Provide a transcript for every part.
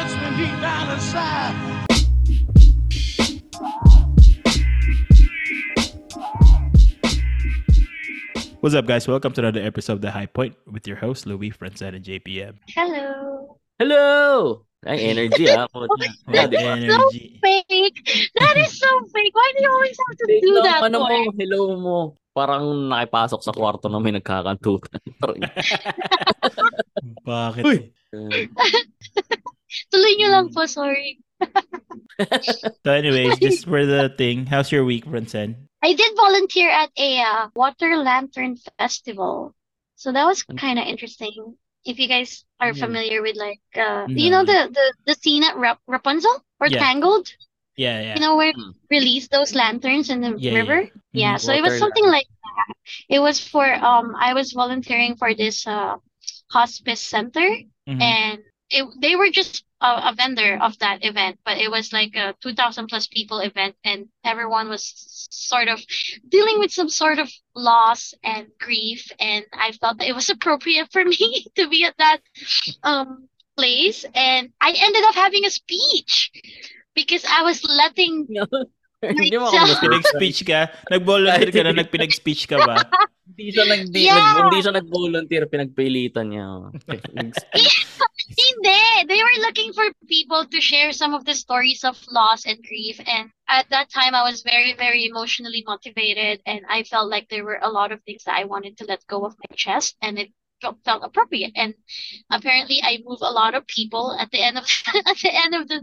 touch me deep down inside. What's up, guys? Welcome to another episode of The High Point with your host, Louis, Francet, and JPM. Hello. Hello! Ay, energy ah. yeah, di ba? Energy. Fake. That is so fake. Why do you always have to do Hello, that ano mo, hello mo. Parang nakipasok sa kwarto na may nagkakantutan. Bakit? Uy! Tuloy nyo lang po, sorry. So anyways, just for the thing, how's your week, Francet? I did volunteer at a uh, water lantern festival. So that was kind of interesting. If you guys are Mm. familiar with like uh you know the the the scene at Rap- Rapunzel or Yeah. Tangled? Yeah, yeah. You know where Mm. release those lanterns in the Yeah, yeah. river? Yeah, Mhm. so it was Water something like that. It was for um I was volunteering for this uh hospice center Mhm. and it they were just a, a vendor of that event, but it was like a 2000 plus people event and everyone was sort of dealing with some sort of loss and grief and I felt that it was appropriate for me to be at that um place and I ended up having a speech because I was letting Hindi mo ako Myself. gusto. Pinag-speech ka? Nag-volunteer ka na, nagpinag-speech ka ba? Hindi siya, nag, di, Yeah. nag, hindi siya nag-volunteer, pinagpilitan niya. Hindi, they were looking for people to share some of the stories of loss and grief. And at that time, I was very, very emotionally motivated. And I felt like there were a lot of things that I wanted to let go of my chest. And it felt, felt appropriate. And apparently, I move a lot of people at the end of at the end of the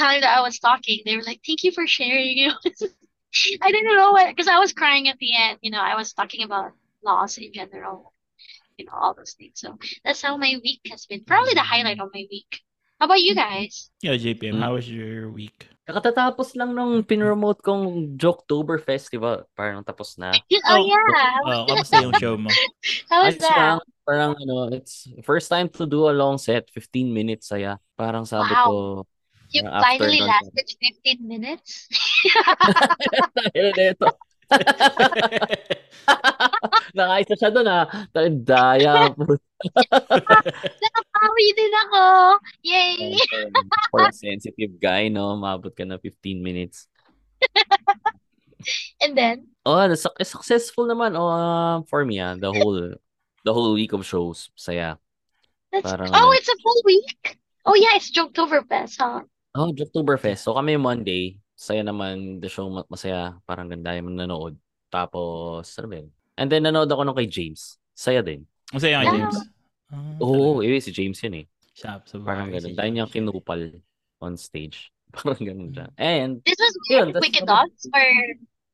time that I was talking. They were like, "Thank you for sharing." You know, I didn't know what because I was crying at the end. You know, I was talking about loss in general. You know, all those things. So that's how my week has been. Probably the highlight of my week. How about you guys? Yeah, JPM, Mm. how was your week? Kakatatapos lang nung pinromote kong Joketober Festival. Parang tapos na. Oh, yeah. Oh, kamusta yung show mo? How was Ayos that? lang. Parang ano, it's first time to do a long set, 15 minutes saya. Parang sabi Wow. ko, You Uh, finally lasted 15 minutes. dahil nito. Nakaisa siya doon ah. Daya. Nakapawi din ako. Yay! For a sensitive guy, no? Maabot ka na 15 minutes. And then, Oh, the suc- successful naman oh, uh, for me ah. The whole the whole week of shows. Saya. that's Parang oh, it's a full week. Oh yeah, it's Joketoberfest, huh? Oh, Oktoberfest. So kami Monday, saya naman the show ma- masaya. Parang ganda yung nanood. Tapos, ano ba yun? And then nanood ako nung kay James. Saya din. Masaya ka, Yeah. James? Ah, Oo, eh, si James yun eh. Shop, so Parang ganun. si Dahil niyang kinupal on stage. Parang ganun siya. And, This was Yun, Wicked Dots or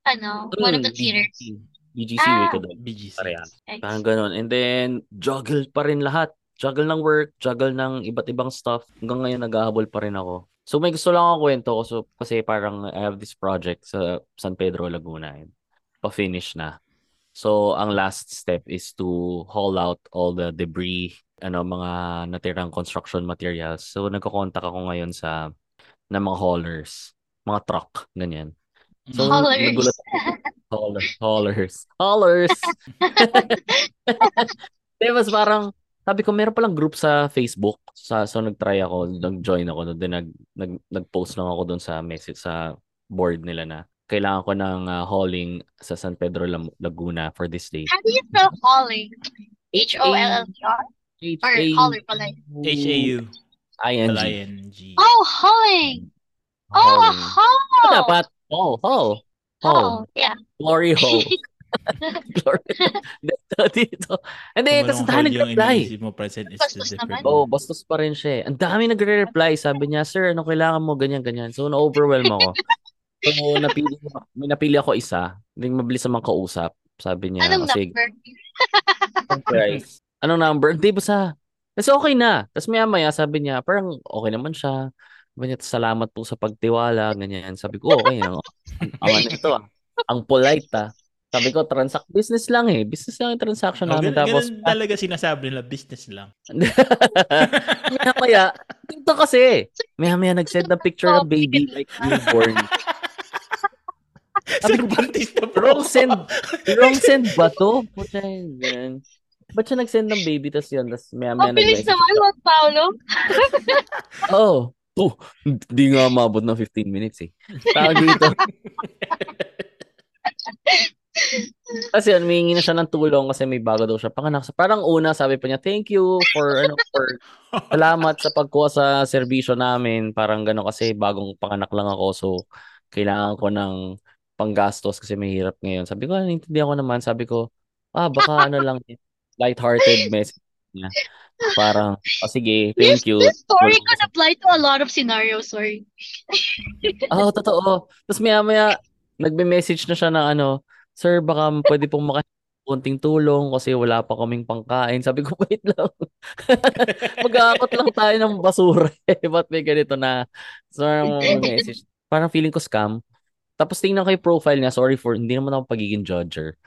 ano, one of the mm, theaters. BGC. BGC Ah. Wicked Dog. BGC. Parehas. Nice. Parang ganun. And then, juggle pa rin lahat. Juggle ng work, juggle ng iba't ibang stuff. Hanggang ngayon, naghahabol pa rin ako. So, may gusto lang ako kwento ko. So, kasi parang I have this project sa San Pedro, Laguna. And pa-finish na. So, ang last step is to haul out all the debris, ano, mga natirang construction materials. So, nagko-contact ako ngayon sa ng mga haulers, mga truck, ganyan. So, Haulers. nagulat Hauler, haulers. Haulers! Di mas parang, sabi ko, meron palang group sa Facebook. Sa, so, nag-try ako, nag-join ako. Then, nag, nag, nag-post lang ako doon sa message, sa board nila na kailangan ko ng uh, hauling sa San Pedro Lam- Laguna for this day. How do you spell hauling? H-O-L-L-E-R? Or hauler pala. H-A-U. I-N-G. Oh, hauling! Oh, Hauling. haul! Dapat? Oh. Oh. Oh, yeah. Glory hole. Glory dito, dito. And then, Kung tapos hall yung nag-reply. mo, present is Bastos the different. Oo, oh, bastos pa rin siya eh. Ang dami nagre-reply. Sabi niya, sir, ano kailangan mo? Ganyan, ganyan. So, na-overwhelm ako. so, napili, may napili ako isa. Hindi mabilis naman kausap. Sabi niya, Anong kasi, number? price. Anong number? Hindi, basta, kasi okay na. Tapos maya maya, sabi niya, parang okay naman siya. Sabi niya, salamat po sa pagtiwala, ganyan. Sabi ko, okay na. Awan na ito ah. Ang polite ah. Sabi ko, transact business lang eh. Business lang yung transaction Oh, namin. ganun, Tapos, ganun talaga sinasabi nila, business lang. maya maya, dito kasi. Maya maya nag-send ng picture ng baby like newborn. Sabi ko, na po. wrong send, wrong send ba to? Puta, yan. ba't siya nag-send ng baby tas yun, tas maya maya Ang bilis nag-message naman, siya. Juan Paulo. Oh, oh, hindi nga mabot ng 15 minutes eh. Tawag dito. Kasi yun, humingi na siya ng tulong kasi may bago daw siya panganak. So, parang una, sabi pa niya, thank you for, ano, for, salamat sa pagkuha sa serbisyo namin. Parang gano'n kasi bagong panganak lang ako. So, kailangan ko ng panggastos kasi mahirap ngayon. Sabi ko, naintindihan ko naman. Sabi ko, ah, baka ano lang, lighthearted message niya. Parang, oh, sige, This, thank you. this story could apply to a lot of scenarios, sorry. Oo, totoo. Tapos maya-maya, nagbe-message na siya na ano, Sir, baka pwede pong maka konting tulong kasi wala pa kaming pangkain. Sabi ko, wait lang. Mag-aakot lang tayo ng basura eh. Ba't may ganito na? So, message. Parang feeling ko scam. Tapos tingnan ko yung profile niya. Sorry for, hindi naman ako pagiging judger.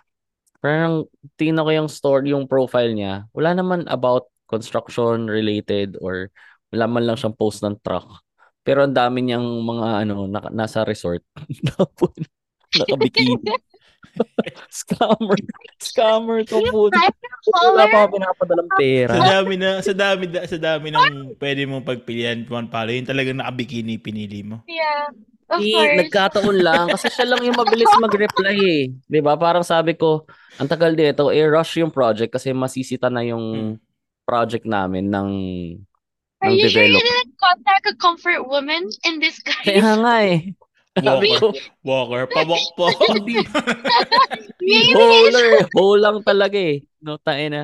Parang tingnan ko yung story, yung profile niya. Wala naman about construction related or wala man lang siyang post ng truck. Pero ang dami niyang mga ano, naka, nasa resort. Nakabikini. Scammer. Scammer to po. Wala pa ako pinapadalang pera. Sa dami na, sa dami, sa dami ng pwede mong pagpilian, Juan Palo, yun talagang nakabikini pinili mo. Yeah, of Eh, course. nagkataon lang kasi siya lang yung mabilis mag-reply eh. 'Di ba? Parang sabi ko, ang tagal dito, eh rush yung project kasi masisita na yung project namin ng Are ng you sure you develop. didn't contact a comfort woman in this guy? Kaya nga eh. Walker, walker, pabok po. hindi. Maybe Holer. Hole lang talaga eh. No, tayo na.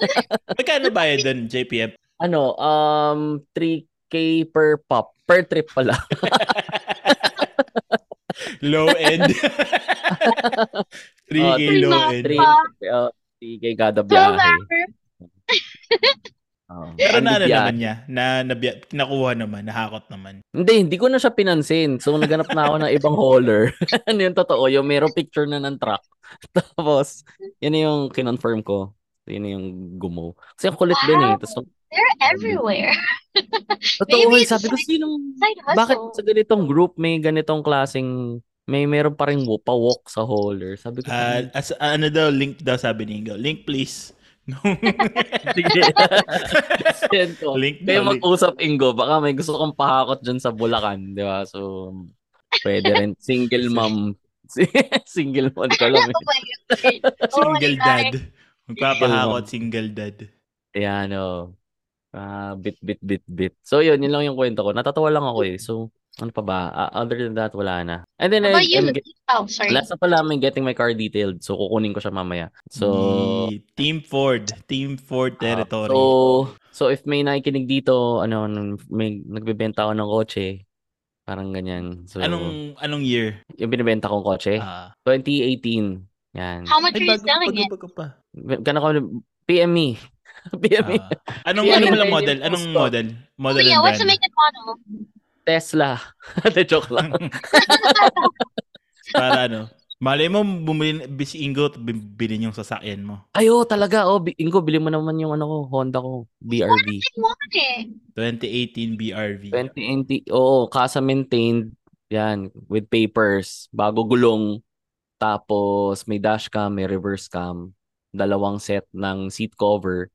Magkano bayad doon, JPM? Ano, um, 3K per pop. Per trip pala. Low end. 3K Oh, low end. 3, Pa. uh, 3K kada 12 biyahe. Hours. Oo. Pero na ano naman niya, na, nabiya, nakuha naman, nahakot naman. Hindi, hindi ko na siya pinansin. So, naganap na ako ng ibang hauler. ano yung totoo? Yung mayroong picture na ng truck. Tapos, yun na yung kinonfirm ko. Yun na yung gumo. Kasi ang kulit din eh. Wow. Tapos, They're everywhere. totoo, eh, Maybe sabi ko, sinong, bakit sa ganitong group may ganitong klaseng, may meron pa rin wo- pa-walk sa hauler. Sabi ko, Ah, as, ano daw, link daw sabi ni Ingo. Link please. sige. Send ko. link link. mag-usap, Ingo. Baka may gusto kong pahakot dyan sa Bulacan. Di ba? So, pwede rin. Single mom. Single mom ka lang. oh. Oh Single God. dad. Magpapahakot, single dad. Ayan, o. Ah, bit, bit, bit, bit. So, yun, yun lang yung kwento ko. Natatawa lang ako eh. So, ano pa ba? Ah, other than that, wala na. And then, How I? I'm get- Oh, sorry. last na pala, I'm getting my car detailed. So, kukunin ko siya mamaya. So, Team Ford. Team Ford ah, territory. so, so, if may nakikinig dito, ano, may nagbebenta ako ng kotse, parang ganyan. So, anong anong year? yung binibenta kong kotse, Ah. 2018. Yan. How much Ay, are you bago, selling bago, it? bago pa. Gano'n ko, PME. PME. Ah. anong Yeah, ano yun mo lang na model? Anong ko. model? Oh, Model yeah. and What's the brand. make and model? Tesla. De joke lang. Para ano? Malay mo, bumili, si Ingo, bibili yung sasakyan mo. Ayo, talaga. Oh, Ingo, bili mo naman yung ano ko, Honda ko, BRV. I want it. 2018 BRV. 2020, oo, casa maintained. Yan, with papers, bago gulong. Tapos may dashcam, may reverse cam. Dalawang set ng seat cover.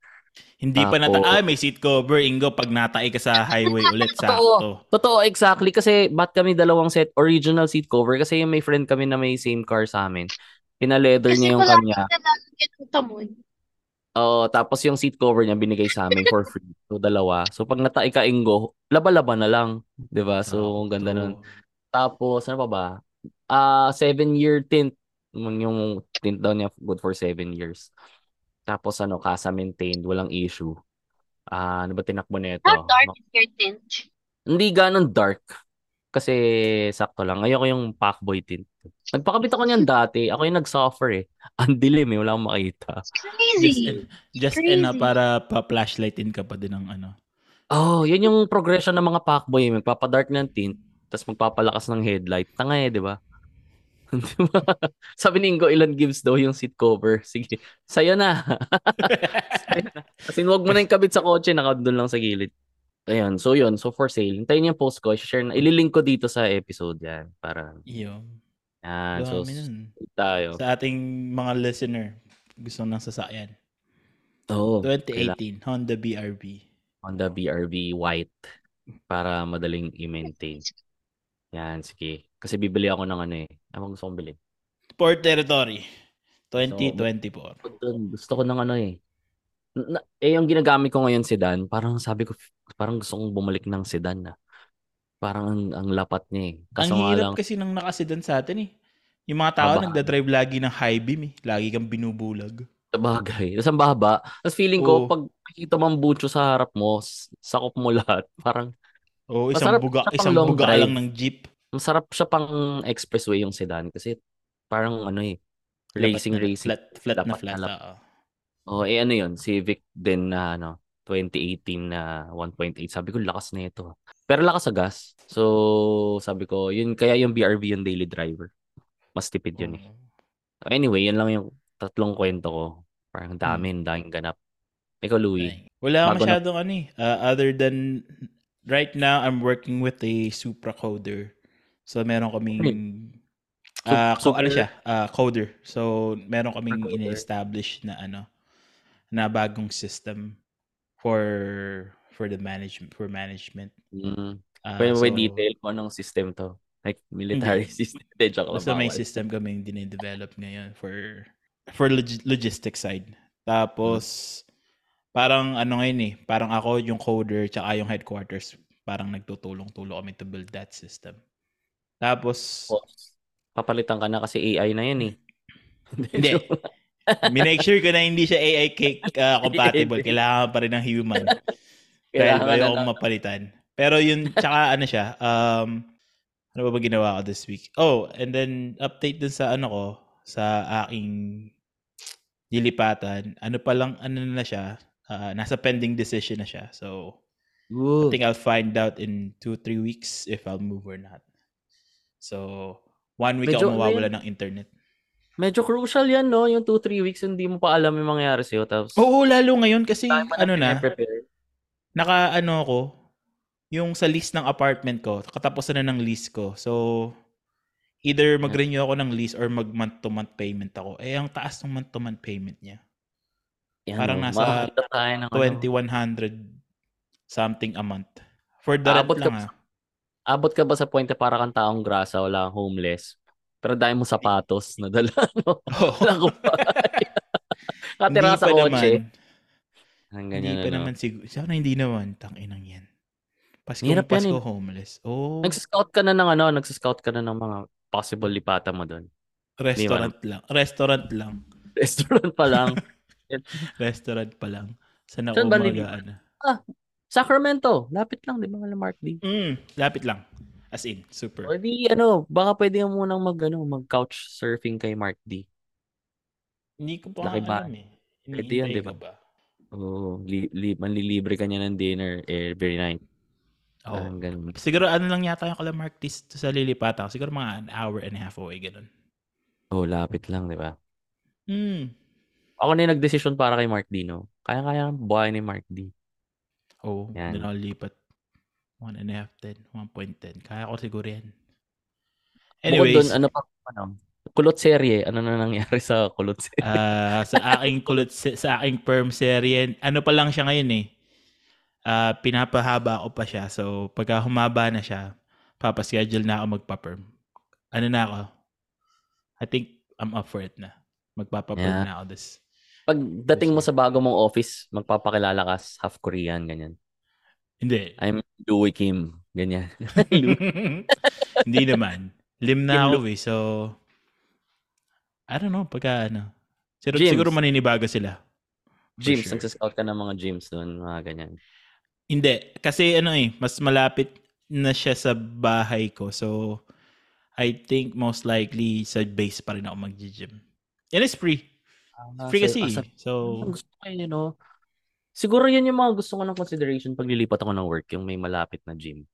Hindi pa nata... Ah, may seat cover, Ingo, pag natay ka sa highway ulit, sakto. Totoo. Totoo, exactly. Kasi ba't kami dalawang set, original seat cover? Kasi yung may friend kami na may same car sa amin. Pina-leather Kasi niya yung kanya. Oo, tapos yung seat cover niya binigay sa amin for free. So, dalawa. So, pag natay ka, Ingo, laba-laba na lang. 'Di ba So, ang ganda nun. Tapos, ano pa ba? Ah, seven-year tint. Yung, yung tint daw niya good for seven years. Tapos, ano, casa maintained, walang issue. Ah, ano ba tinakbo nito? How dark is your tint? Hindi ganun dark. Kasi sakto lang. Ayoko yung Pacboy tint. Nagpakabit ako niyan dati. Ako yung nag-suffer eh. Ang dilim eh. Wala akong makita. It's crazy. Just, just Crazy. enough para pa-flashlightin ka pa din ng ano. Oh, yun yung progression ng mga Pacboy. Magpapadark ng tint, tapos magpapalakas ng headlight. Tanga eh, di ba? Sabi ni Ingo, Ilan Gibbs daw yung seat cover. Sige, sa'yo na. Kasi wag mo na yung kabit sa kotse, nakadun lang sa gilid. Ayan, so yun. So for sale. Hintayin yung post ko. Share na. Ililink ko dito sa episode yan. Para, Yun. yan. So, nun. tayo. Sa ating mga listener, gusto ng sasakyan. Oo. kailangan 2018, Honda BRV. Honda BRV white para madaling i-maintain. Yan, sige. Kasi bibili ako ng ano eh. Ano gusto kong bilhin? Sport Territory. 2024. Gusto, dun, gusto ko ng ano eh. Na, eh, yung ginagamit ko ngayon sedan, parang sabi ko, parang gusto kong bumalik ng sedan na. Parang ang, ang lapat niya eh. Kaso Ang hirap lang, kasi nang nakasedan sa atin eh. Yung mga tao Baba. nagdadrive lagi ng high beam eh. Lagi kang binubulag. sa bagay. Tapos ang baba. Tapos feeling ko, Oo. pag nakikita mo ang butso sa harap mo, sakop mo lahat. Parang, Oo, isang Masarap buga, isang buga drive. lang ng jeep. Masarap siya pang expressway yung sedan. Kasi parang ano eh, racing, Lapat na- racing. Flat, flat na Lapat flat. na oo. Oh, eh ano yun, Civic din na ano, 2018 na 1.8. Sabi ko, lakas na ito. Pero lakas sa gas. So, sabi ko, yun kaya yung BRV yung daily driver. Mas tipid yun eh. Oo. Anyway, yun lang yung tatlong kwento ko. Parang dami, Hmm. daming ganap. Ikaw, Louie. Wala Bago na- masyadong ano eh. Uh, other than, right now, I'm working with a Supra coder. So, meron kaming, Sup- ah ko, ano siya, ah, coder. So, meron kaming in-establish na ano, na bagong system for for the management for management. Mm. Ah, Pwede so, detail mo anong system to. Like military system. Hindi, joke. Basta may system kaming dine-develop ngayon for for log- logistics side. Tapos parang ano ngayon eh, parang ako yung coder tsaka yung headquarters parang nagtutulong-tulong kami to build that system. Tapos Papalitan ka na kasi AI na yan eh. Hindi. minake sure ko na hindi siya AI cake uh, compatible. Kailangan pa rin ng human. Dahil Kailangan ayaw na mapalitan. Pero yun, tsaka ano siya, um, ano ba ba ginawa ko this week? Oh, and then update dun sa ano ko, sa aking dilipatan. Ano pa lang, ano na siya, ah, nasa pending decision na siya. So, I Ooh. think I'll find out in two, three weeks if I'll move or not. So, one week Medyo ako mawawala ng internet. Medyo crucial yan, no? Yung 2-3 weeks, hindi mo pa alam yung mangyayari sa'yo. Tapos, Oo, lalo ngayon kasi ano na, prepare. naka ano ako, yung sa lease ng apartment ko, katapusan na ng lease ko. So, either mag-renew ako ng lease or mag month-to-month payment ako. Eh, ang taas ng month-to-month payment niya. Yan, Parang nasa Makakita tayo ng ano. 2,100 something a month. For the rent lang ah. Abot ka ba sa point na para kang taong grasa, wala kang homeless? Pero dahil mo sapatos na dala, no? Wala kang bahay. Katira hindi sa pa kotse. naman. Ang Hindi ganyan, pa ano. naman siguro. Sana hindi naman. Tanginang yan. Pasko, Hirap yan Pasko eh. homeless. Oh, Nagsiscout ka na ng ano, nagsiscout ka na ng mga possible lipatan mo doon. restaurant lang. Restaurant lang. Restaurant pa lang. Restaurant pa lang. Sana ako mag ano. Sacramento, lapit lang, di ba? Mark D. Mm, lapit lang. As in, super. O di, ano, baka pwede mo munang mag, ano, mag-couch surfing kay Mark D. Hindi ko pa Laki ba? alam eh. Pwede yan, di ba? ba? Oo, li, li, manlilibre ka niya ng dinner every night. Oo. Parang ganun. Siguro ano lang yata yung kala Mark Tis sa lilipatan. Siguro mga an hour and a half away, ganun. Oo, lapit lang, di ba? Hmm. Ako na yung nagdesisyon para kay Mark D, no? Kaya-kaya ang buhay ni Mark D. Oo, Yan. doon ako lipat. One and a half, ten. 1.10. Kaya ko siguro yan. Bukod Anyways, doon, ano pa, ano, kulot serye. Ano na nangyari sa kulot serye? ah, sa aking kulot sa aking perm serye, ano pa lang siya ngayon eh. Ah, pinapahaba ko pa siya. So, pagka humaba na siya, papaschedule na ako magpa-perm. Ano na ako? I think I'm up for it na. Magpapa-perm Yeah. na ako this. Pag dating mo sa bago mong office, magpapakilala ka half Korean, ganyan. Hindi. I'm Louie Kim, ganyan. Hindi naman. Lim na ako eh. So, I don't know. Pagka ano. Siguro, Gyms. siguro maninibago sila. Gyms, sure. nagsascout ka ng mga gyms doon, mga ganyan. Hindi. Kasi ano eh, mas malapit na siya sa bahay ko. So, I think most likely sa base pa rin ako mag-gym. And it's free. Free kasi. Asa- So, gusto ko yun, no? Siguro yun yung mga gusto ko ng consideration pag lilipat ako ng work, yung may malapit na gym.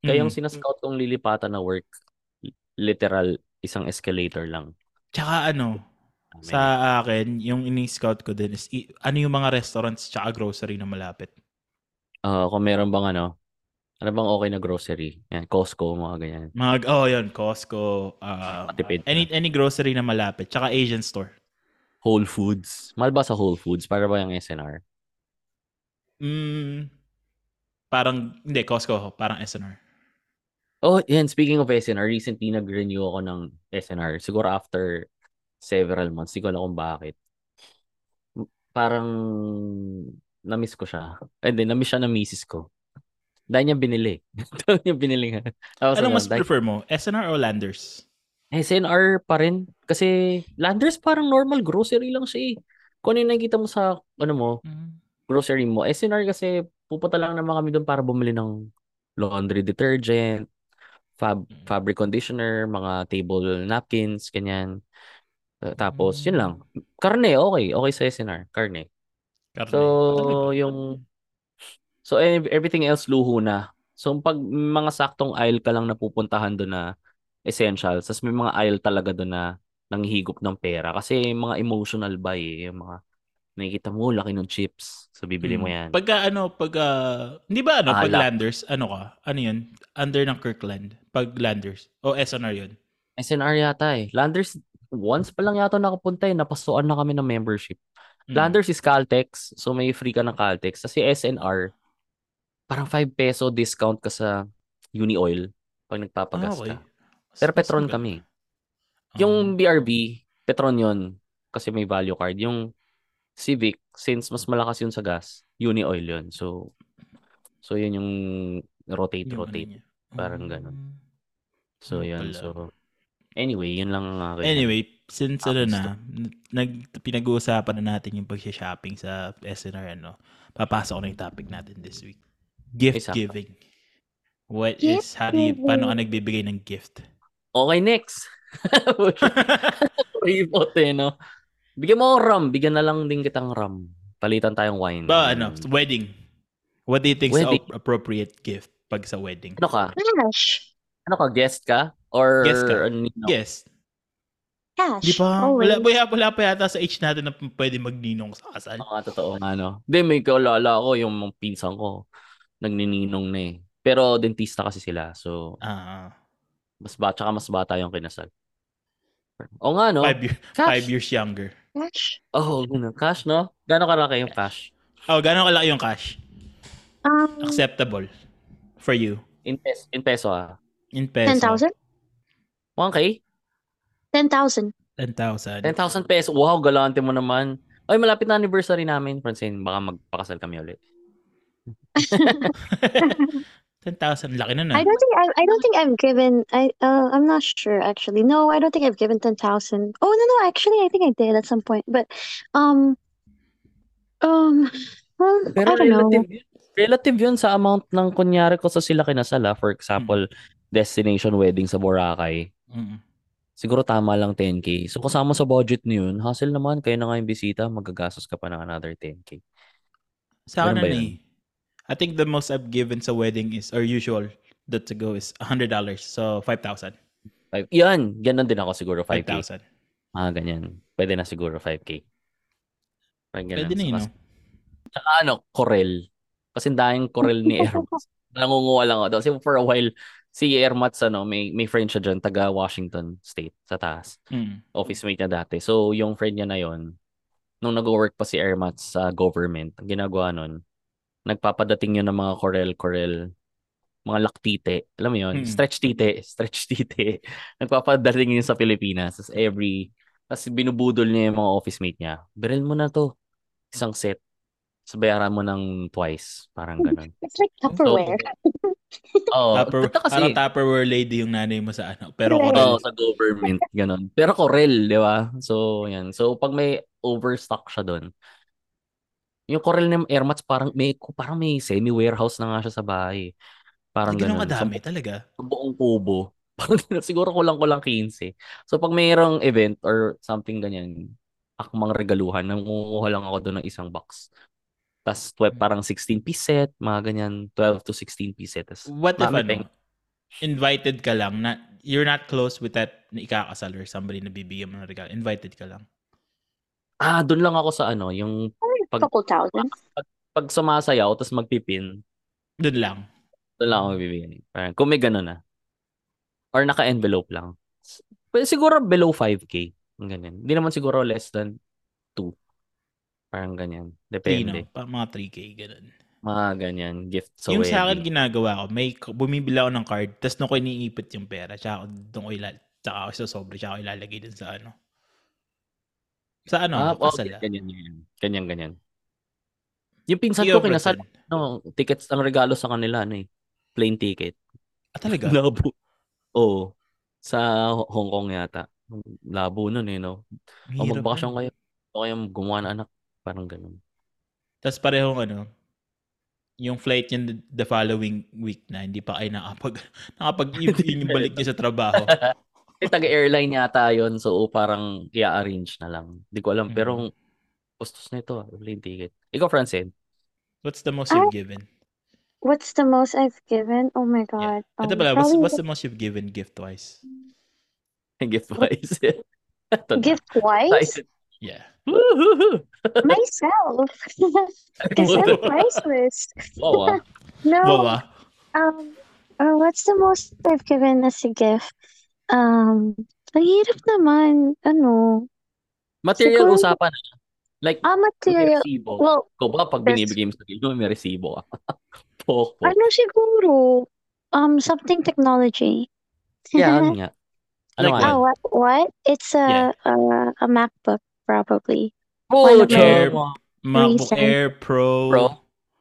Kaya yung mm. sinascout kong lilipatan na work, literal, isang escalator lang. Tsaka ano, Amen. sa akin, yung ini-scout ko din is ano yung mga restaurants tsaka grocery na malapit. Ah, kung meron bang ano, ano bang okay na grocery? Yan, Costco, mga ganyan. Mga, oh yun, Costco, uh, Matipid. any, any grocery na malapit, tsaka Asian store. Whole Foods. Mahal ba sa Whole Foods? Para ba yung SNR? Mm, parang, hindi, Costco, parang SNR. Oh, yan. Speaking of SNR, recently nag-renew ako ng SNR. Siguro after several months. Hindi ko alam kung bakit. Parang na-miss ko siya. And then, na-miss siya ng misis ko. Dahil niya binili. Dahil niya binili nga. Anong ano, mas dahil- prefer mo? SNR o Landers? SNR pa rin. Kasi Landers parang normal grocery lang siya eh. Kung ano yung nakikita mo sa ano mo, grocery mo. SNR kasi pupunta lang naman kami doon para bumili ng laundry detergent, fab Mm. fabric conditioner, mga table napkins, ganyan. Tapos, yun lang. Karne, okay. Okay sa SNR. Karne. Karne. So, Talaga? yung... So, ev- everything else luho na. So, pag mga saktong aisle ka lang napupuntahan doon na essentials, tapos may mga aisle talaga doon na nanghihigop ng pera. Kasi mga emotional buy eh. Yung mga nakikita mo, laki ng chips. So, bibili mo Mm. yan. Pagka ano, pag, ah, hindi ba ano, pag Alak. Landers, ano ka? Ano yun? Under ng Kirkland. Pag Landers. O SNR yun. SNR yata eh. Landers, once pa lang yata nakapunta eh. Napasuan na kami ng membership. Mm. Landers is Caltex. So, may free ka ng Caltex. Kasi SNR, parang 5 peso discount ka sa Uni Oil pag nagpapagas Ah, okay. ka. Pero Petron kami. Ah. Yung BRB, Petron yon kasi may value card. Yung Civic, since mas malakas yun sa gas, Uni Oil yun. So, so yun yung rotate, ano rotate. Parang ganun. Mm. So, yun. So, anyway, yun lang ang akin. Anyway, since ano na, nag, pinag-uusapan na natin yung pag-shopping sa SNR, ano, papasok na yung topic natin this week. Gift Isa. giving. What Gift is, how do you, paano ka nagbibigay ng gift? Okay, next. Report eh, no? Bigyan mo rum. Bigyan na lang din kitang rum. Palitan tayong wine. ba, ano, wedding. What do you think is appropriate gift pag sa wedding? Ano ka? Cash. Ano ka? Guest ka? Or Guest ka. ano? Yes. Cash. Di ba? Always. Wala, wala, wala pa yata sa age natin na pwede magninong sa kasal. Mga totoo nga, no? Hindi, may kalala ko yung mga pinsan ko. Nagnininong na eh. Pero dentista kasi sila. So, Ah, mas bata, tsaka mas bata yung kinasal. O nga, no? five, year, Cash. five years younger. Cash. Oh, ganun. Cash, no? Gano'ng kalaki yung cash? Oh, gano'ng kalaki yung cash? Um, Acceptable for you. In, pes- in peso, ah. In peso. 10,000? 1K? 10,000. 10,000. 10,000 peso. Wow, galante mo naman. Ay, malapit na anniversary namin, Francine. Baka magpakasal kami ulit. 10,000. Laki na na. I don't think I, I don't think I've given I uh I'm not sure actually. No, I don't think I've given 10,000. Oh, no, no, actually I think I did at some point. But um um well, Pero I don't know. relative yun. Relative yun sa amount ng kunyari ko sa sila kinasal, ah. For example, destination wedding sa Boracay. Mm. Siguro tama lang 10k. So kasama sa budget niyo yun, hassle naman, kayo na nga yung bisita, magagastos ka pa ng another 10k. Sa akin ano yun? eh. I think the most I've given sa wedding is, or usual, that to go is $100. So, 5,000. Five, yan, ganun din ako siguro 5k. 5,000. Ah, ganyan. Pwede na siguro 5k. Parang ganun. Pwede na yun, no? Tsaka ano, Corel. Kasi dahing Corel ni Ermats. Nangunguha lang ako. Kasi for a while, si Ermats, ano, may, may friend siya dyan, taga Washington State, sa taas. Mm. Office mate niya dati. So, yung friend niya na yon nung nag-work pa si Ermats sa government, ang ginagawa nun, nagpapadating yun ng mga Corel-Corel, mga laktite. Alam mo yun? Mm. Stretch tite. Stretch tite. Nagpapadating yun sa Pilipinas. Tapos every, tapos binubudol niya yung mga office mate niya. Biril mo na to. Isang set. Bayaran mo ng twice. Parang ganun. It's like Tupperware. Oo. Tupper, Tata kasi. parang Tupperware lady yung nanay mo sa ano. Pero. Corel. Oo, sa government, ganun. Pero Corel, di ba? So, yan. So, pag may overstock siya doon, yung Corel ng Airmats, parang may, parang may semi-warehouse na nga siya sa bahay. Parang Hindi ganun kadami Sa, talaga. sa buong kubo. Parang siguro kulang-kulang 15. So, pag mayroong event or something ganyan, akmang regaluhan, nangunguha lang ako doon ng isang box. Tapos, twe- parang 16 piece set, mga ganyan, 12 to 16 piece set. Tas, What if ano, peng- invited ka lang, na, you're not close with that na ikakasal or somebody na bibigyan mo ng regalo. Invited ka lang. Ah, doon lang ako sa ano, yung Pag- couple thousand. pag sumasayaw, tapos magpipin, Doon lang. doon lang ako bibigyan. Parang, kung may ganun na. Or naka-envelope lang. Pero siguro below 5K. Yung Ganyan. Hindi naman siguro less than 2. Parang ganyan. Depende. Pa, mga 3K, ganun. Mga ganyan. Gift sa yung sa akin ginagawa ko, may bumibili ako ng card, tapos nung ko iniipit yung pera, tsaka doon ko ilal tsaka ako sa sobre, tsaka ko ilalagay dun sa ano. Sa ano, ah, kasal. okay. Ganyan, ganyan. Ganyan, ganyan. Yung pinsan Ikaw, ko, kinasal, no, tickets, ang regalo sa kanila, ano eh, plane ticket. Ah, talaga? Labo. Oo. Sa Hong Kong yata. Labo nun eh, no? Ang O hirap magbakasyon kayo. O kayo gumawa ng anak. Parang ganun. Tapos parehong ano, yung flight niya the following week na, hindi pa kayo nakapag, nakapag yun yung balik niya sa trabaho. Eh, taga-airline yata yun. So, parang i-arrange na lang. Hindi ko alam. Mm. Pero, gustos na ito. ah, Plane ticket. Ikaw, Francine. What's the most you've given? What's the most I've given? Oh my Yeah. god. Ito Um, pala, what's, probably what's the most you've given gift-wise? Gift wise. ito na. gift wise Excited. Yeah. Woohoo! myself. Because I'm priceless. Wow, ah. No. Bawa. Um. uh, what's the most I've given as a gift? Um. Ang hirap naman. Ano? Material Siguro- usapan. Like, Ah, material. resibo. Well, Ikaw ba, pag binibigay mo sa mo, may resibo ka. Ano siguro? Um, something technology. Yeah, ano nga. Ano Like? Ah, what? What? It's a a, a MacBook probably. Oh, Air, MacBook Recent. Air Pro. Pro?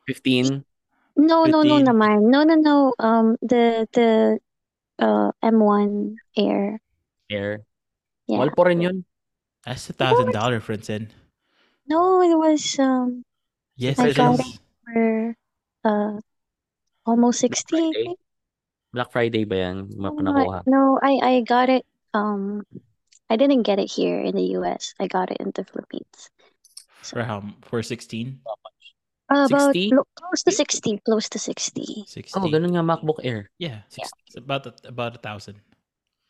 15? No, no, no 15. naman. No, no, no. Um, the the uh M1 Air. Air? Yeah. Mahal po rin yun. That's a thousand dollar, Francine. No, it was um Yes, I it got is. for uh almost 60. I Friday? Black Friday ba yan? Mga Oh, panakuha. No, I I got it um I didn't get it here in the US. I got it in the Philippines. For how? For 16? Uh, about 60? lo- close to 60, close to 60. 60. Oh, ganun nga MacBook Air. Yeah. Yeah. It's about a, about a thousand.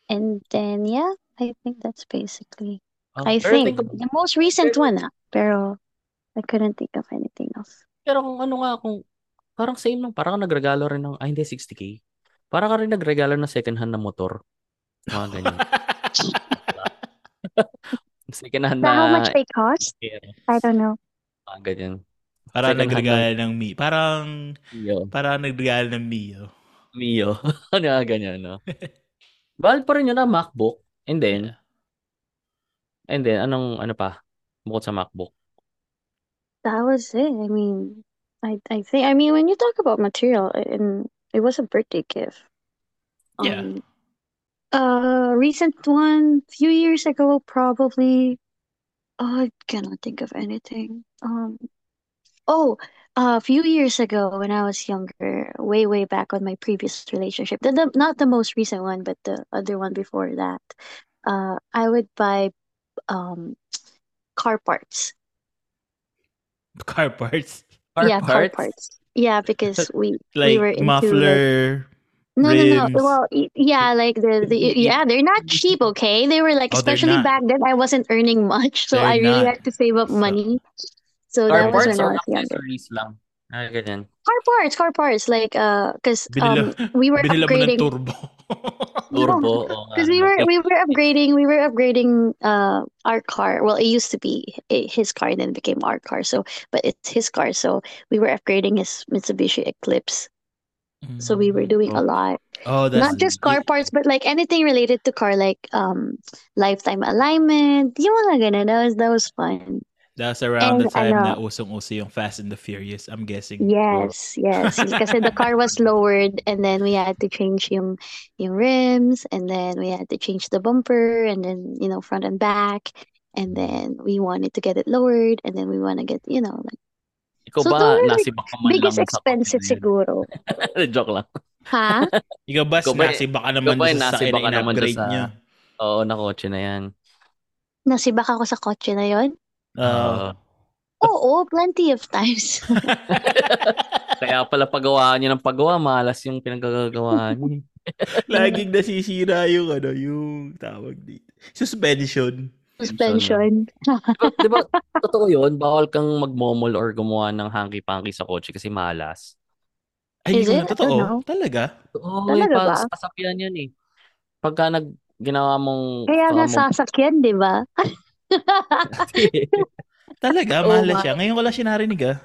And then yeah, I think that's basically Oh, I pero think think of- the most recent pero- one ah. Pero I couldn't think of anything else. Pero kung ano nga, kung parang same lang, parang nagregalo rin ng, ah hindi, 60k. Parang ka rin nagregalo ng second hand na motor. Mga ganyan. second hand So how na much they cost? Air. I don't know. Mga ganyan. Hand nagregalo ng Mi. Parang, Mio. parang nagregalo ng Mio. Mio. ano nga ganyan, no? Mahal pa rin yun na MacBook. And then, and then, anong, ano pa? Bukod sa MacBook. That was it. I mean, I I think I mean when you talk about material and it was a birthday gift. Yeah. Um, uh, recent one few years ago probably. Oh, I cannot think of anything. Um, oh, a few years ago when I was younger, way way back on my previous relationship, the, the not the most recent one, but the other one before that. Uh, I would buy um car parts. Car parts. Car yeah, car parts? Yeah, because we Like were into, muffler. no, no, no. Well, yeah, like the, the yeah, they're not cheap. Okay, they were like Oh, especially back then. I wasn't earning much, so They're I really not. had to save up So- money. So Car that was parts when I or was younger. lang? Ah, ganyan. Car parts, car parts, like uh, cause Binila, um, we were binila ng upgrading. turbo. Turbo. oo nga, Because we were we were upgrading we were upgrading uh our car. Well, it used to be his car and then it became our car. So, but it's his car. So we were upgrading his Mitsubishi Eclipse. So we were doing a Oh. lot. Oh, that's Not just car parts, but like anything related to car, like um lifetime alignment. Yung mga ganun. That was that was fun. That's around the And time na ano- usong-uso yung Fast and the Furious, I'm guessing. Yes, yes. Kasi the car was lowered and then we had to change yung yung rims and then we had to change the bumper and then you know front and back and then we wanted to get it lowered and then we want to get you know like Ikaw So ba, the nasibak ka man biggest lang expensive na siguro. Joke lang. Ha? Ikaw ba, Ikaw ba- nasi baka naman ba sa nasi sakyan baka na naman sa- niya? Oo, na kotse na yan. Nasibak ako sa kotse na yon? Uh, Oo, plenty of times. Kaya pala pagawaan niya ng paggawa, malas yung pinagagawaan niya. laging nasisira yung ano, yung tawag dito. Suspension. Suspension. Di ba, totoo yun, bawal kang magmomol or gumawa ng hanky-panky sa kotse kasi malas. Ay, Is hindi ko na totoo. know. Talaga? Oo, Talaga yung ba? pasapian yan eh. Pagka nag, ginawa mong... Kaya nga mong- sasakyan, di ba? Talaga, Oh, malas ma- siya. Ngayon ko lang siya narinig ah.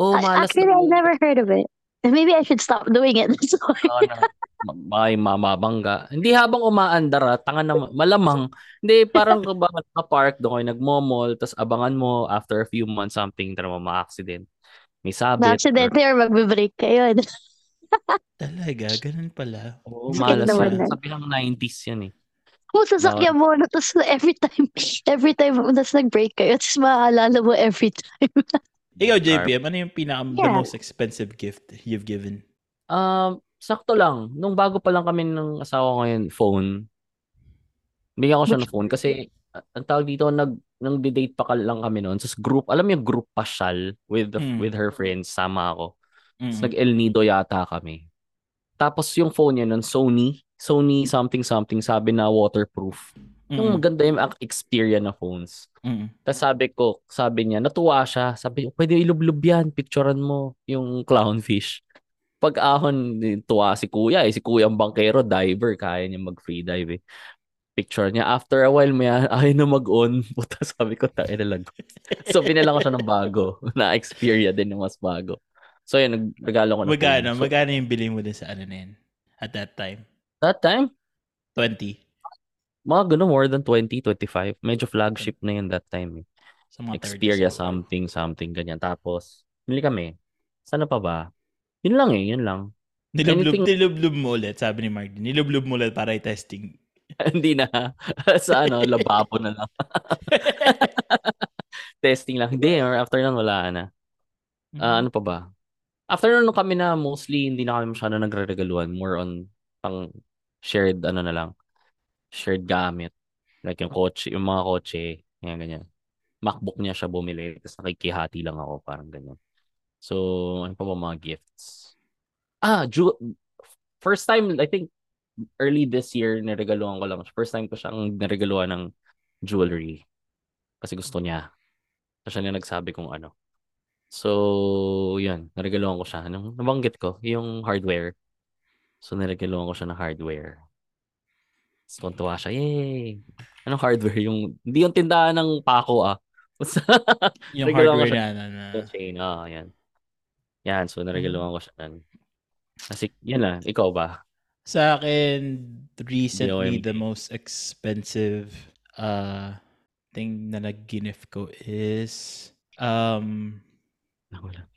Oh, malas Actually, I never heard of it. Maybe I should stop doing it. That's why. Oo na. Ma- Baka yung mamabangga. Hindi habang umaandar, ah, tanga na malamang. Hindi, parang ka ba naka-park doon kayo nagmo-mall, tapos abangan mo after a few months something, tara mo ma-accident. May sabit. Accidentally or magbe-break kayo. Talaga, ganun pala. Oo, malas yan. Sabi ng 90s yan eh. Kung sasakyan mo, no, tapos every time, every time, tapos nag-break kayo, tapos maaalala mo every time. Ikaw, JPM, ano yung pinaka the Yeah. most expensive gift you've given? Um, sakto lang. Nung bago pa lang kami ng asawa ko ngayon, phone. Bigyan ko siya ng phone kasi ang tawag dito nag nang date pa lang kami noon. Sa group, alam mo yung group pasyal with the, Hmm. with her friends, sama ako. Tapos Mm. nag El Nido yata kami. Tapos yung phone niya nun, Sony, Sony something something, sabi na waterproof. Yung Mm. maganda yung ang Xperia na phones. Mm. Tapos sabi ko, sabi niya, natuwa siya. Sabi, pwede ilublob yan, picturean mo yung clownfish. Pag ahon, tuwa si kuya eh. Si kuya ang bankero, diver, kaya niya mag-free dive eh. Picture niya. After a while, may ayaw na mag-on. Puta, sabi ko, tayo na lang. so, pinala ko siya ng bago. na Xperia din yung mas bago. So, yun, nagregalo ko na Magkano? phone. So, Magkano yung bili mo din sa ano na yun? At that time? That time, 20. mga gano'n, more than 20, 25. Medyo flagship na yun that time eh. Sa mga 30s. Xperia something, something, ganyan. Tapos, bili kami. Sana pa ba? Yun lang eh, yun lang. Nilublob, Anything- nilublob mo ulit, sabi ni Mark. Nilublob mo ulit para i-testing. Hindi na. Sa ano, lababo na lang. Testing lang. Hindi, or after nun, wala na. Ah, ano pa ba? After nun kami na mostly hindi na kami masyado nagre-regaluhan. More on pang shared ano na lang. Shared gamit. Like yung kotse, yung mga kotse, ganyan ganyan. MacBook niya siya bumili, tapos nakikihati lang ako, parang ganyan. So, ano pa ba mga gifts? Ah, ju- first time, I think, early this year, niregaluhan ko lang. First time ko siyang niregaluhan ng jewelry. Kasi gusto niya. Kasi siya na nagsabi kung ano. So, yun. Naregaluhan ko siya. Nung nabanggit ko, yung hardware. So, naregaluhan ko siya ng hardware. Tapos, tuntua siya. Yay! Anong hardware? Yung, hindi yung tindahan ng pako ah. Yung ko hardware siya. na, na, na. yung chain. Ah, yan. Yan. So, naregaluhan ko siya nun. Kasi, yan na. Ikaw ba? Sa akin, recently, the most expensive uh, thing na nag-gift ko is um, Wala.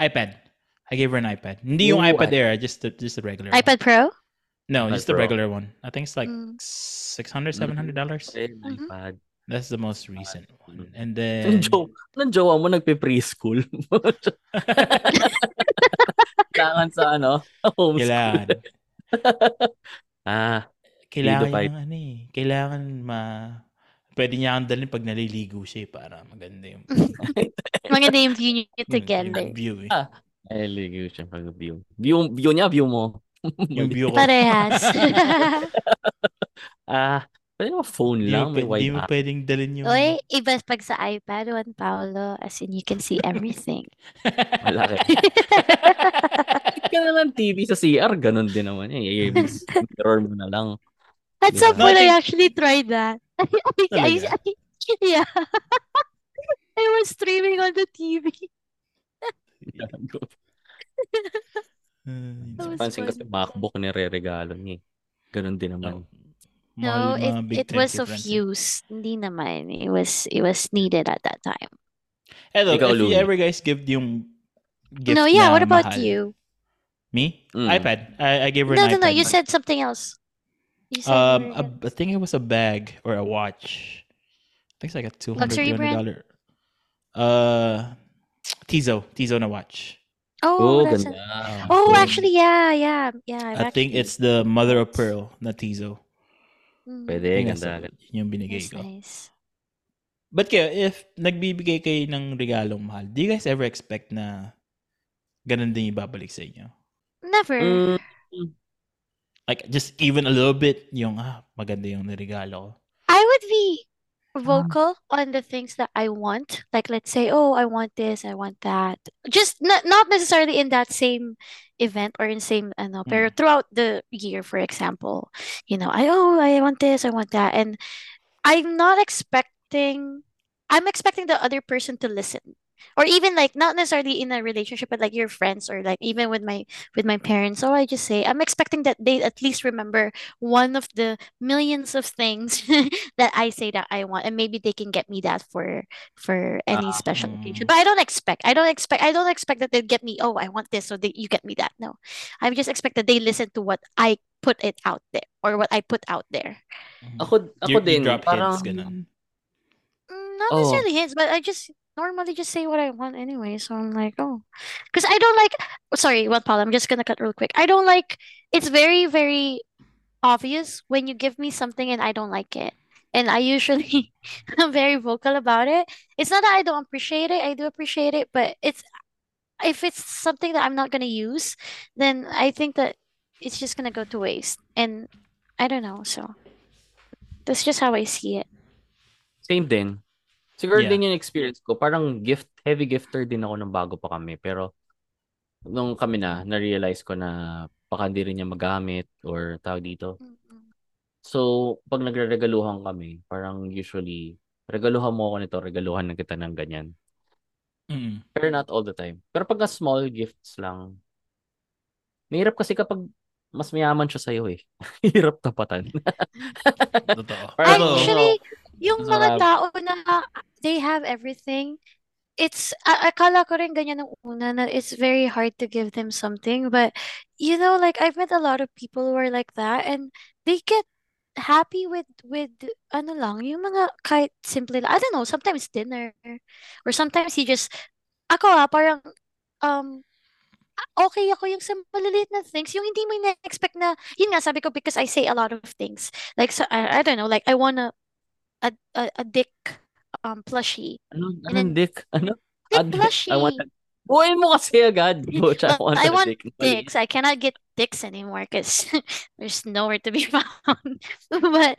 iPad. I gave her an iPad. Hindi yung Ooh, iPad. Air, just the, just the regular one. iPad Pro? No, iPad just the Pro. regular one. I think it's like Mm. six hundred, seven hundred dollars. Eh, Mhm. iPad. That's the most recent one. And then jowa, anong jowa mo nagpe-preschool? Kailangan sa ano? Homeschool. kailangan Ah, kailangan yung ano eh. Kailangan ma pwede niya ang dalhin pag naliligo siya eh, para maganda yung Maganda yung view niyo yung together. view eh. Ah. Ay, ligo siya pag view. View, view niya, view mo. Yung view ko. Parehas. Ah, pwede mo phone Hindi lang, mo, may pwe- hindi mo pwedeng dalhin yung Uy, iba pag sa iPad, Juan Paulo, as in you can see everything. Malaki. Ka naman TV sa CR, ganun din naman. Eh, mirror mo na lang. At Diba? some point, I actually tried that. I, I, I, Talaga? yeah. I was streaming on the TV. Hmm, That Pansin kasi fun. MacBook nire-regalo niya. eh. Ganun din naman. mahal No, it, it was of friends eh. use. Hindi naman. It was, it was needed at that time. Edo, Ikaw, if you ever guys give yung gift no, yeah, what about mahal. you? Me? Mm. iPad. I, I gave her No, an no, no, iPad. you said something else. You said um, you a, were I think it was a bag or a watch. I think it's like a two hundred Luxury brand? Uh, Tizo, Tizo na watch. Oh, Oh, that's ganda. a- Oh, So, actually, yeah, yeah, yeah. I've I think actually- it's the mother of pearl na Tizo. Mm, Pwede, ganda. yun yung binigay That's ko. nice. But kayo, if nagbibigay kayo ng regalong mahal, do you guys ever expect na ganun din ibabalik sa inyo? Never. Mm, Like, just even a little bit, yung, ah, maganda yung niregalo ko. I would be vocal on the things that I want. Like, let's say, oh, I want this, I want that. Just not not necessarily in that same event or in same, ano, pero mm. throughout the year, for example, you know, I oh, I want this, I want that, and I'm not expecting I'm expecting the other person to listen. Or even like not necessarily in a relationship, but like your friends or like even with my with my parents. So I just say I'm expecting that they at least remember one of the millions of things that I say that I want, and maybe they can get me that for for any Ah, special occasion. mm. But I don't expect. I don't expect. I don't expect that they get me. Oh, I want this, so they, you get me that. No, I just expect that they listen to what I put it out there or what I put out there. Mhm. Ako, ako You, you drop parang, hints, ganun. Mm, Not Oh. necessarily hints, but I just normally just say what I want anyway. So I'm like, oh, because I don't like. Sorry, what Paul? I'm just gonna cut real quick. I don't like. It's very very obvious when you give me something and I don't like it, and I usually I'm very vocal about it. It's not that I don't appreciate it. I do appreciate it, but it's if it's something that I'm not gonna use, then I think that it's just gonna go to waste, and I don't know. So that's just how I see it. Same din. Siguro Yeah. din yung experience ko. Parang gift, heavy gifter din ako nung bago pa kami. Pero nung kami na, na-realize ko na baka hindi rin niya magamit or tawag dito. So, pag nagre-regaluhan kami, parang usually, regaluhan mo ako nito, regaluhan na kita ng ganyan. Mm. Pero not all the time. Pero pagka small gifts lang, mahirap kasi kapag mas mayaman siya sa'yo eh. Hirap tapatan. Totoo. Parang, Pero, Actually, yung mga Sarap. tao na they have everything, it's, a- akala ko rin ganyan nung una na it's very hard to give them something. But, you know, like, I've met a lot of people who are like that and they get happy with, with, ano lang, yung mga kahit simple. I don't know, sometimes dinner. Or sometimes you just, ako ah, parang, um, okay ako yung sa maliliit na things, yung hindi mo na-expect na, yun nga, sabi ko, because I say a lot of things. Like, so, I, I don't know, like, I want a, a, a, dick um, plushie. ano, And then- dick? Ano? Dick Ah, dick. plushie. I want a... Buuin mo kasi agad. Butch, I want I want dick. Dicks. I cannot get dicks anymore because there's nowhere to be found. but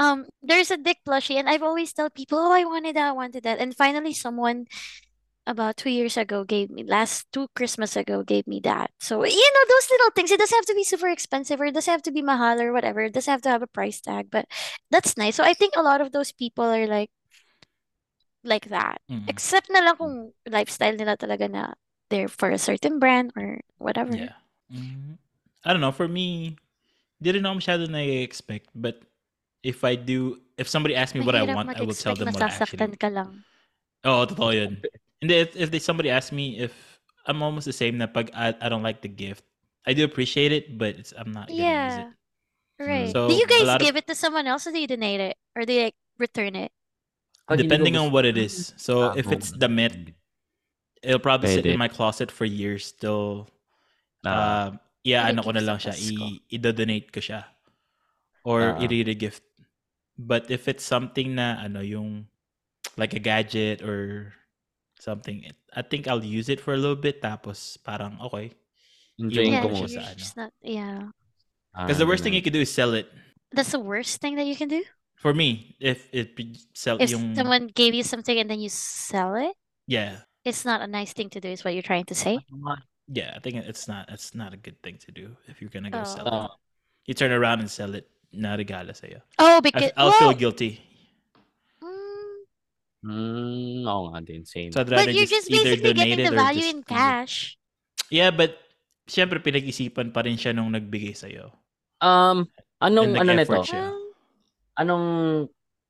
um, there's a dick plushie, and I've always tell people, "Oh, I wanted that, I wanted that," and finally, someone about two years ago gave me last two Christmas ago gave me that. So you know those little things. It doesn't have to be super expensive, or it doesn't have to be mahal or whatever. It doesn't have to have a price tag, but that's nice. So I think a lot of those people are like like that. mm. Except na lang kung lifestyle nila talaga na they're for a certain brand or whatever. Yeah. Mhm. I don't know. For me, di rin ako masyado na-expect. But if I do, if somebody asks me what I want, I will tell them what I actually ka lang. Oo, totoo yun. And if, if they, somebody asks me if I'm almost the same na pag I, I don't like the gift, I do appreciate it, but it's, I'm not gonna use Yeah. it. Right. So, do you guys lot of- give it to someone else or do you donate it? Or do you like return it? Depending on what it is. So if it's the damit, it'll probably sit in my closet for years still. Ah, Uh, yeah, Pwede ano ko na keep lang sa siya. Pasko. I, i-donate ko siya. Or Ah. i-re-gift. But if it's something na, ano, yung, like a gadget or something, I think I'll use it for a little bit, tapos parang, okay. enjoyin Yeah, ko mo you're sa ano. not, yeah. Because the worst thing you can can do is sell it. That's the worst thing that you can do? For me, if it be- sell If yung, someone gave you something and then you sell it, yeah, it's not a nice thing to do, is what you're trying to say? yeah, I think it's not, it's not a good thing to do if you're gonna go Oh. sell it. You turn around and sell it, na regala sa'yo. Oh, because, I'll well, feel guilty. Mm, oo nga din, same. So I'd rather but you're just, basically getting it the value just in cash. Yeah, but syempre pinag-isipan pa rin siya nung nagbigay sa'yo. Um, anong, ano nito? siya. Um, Anong,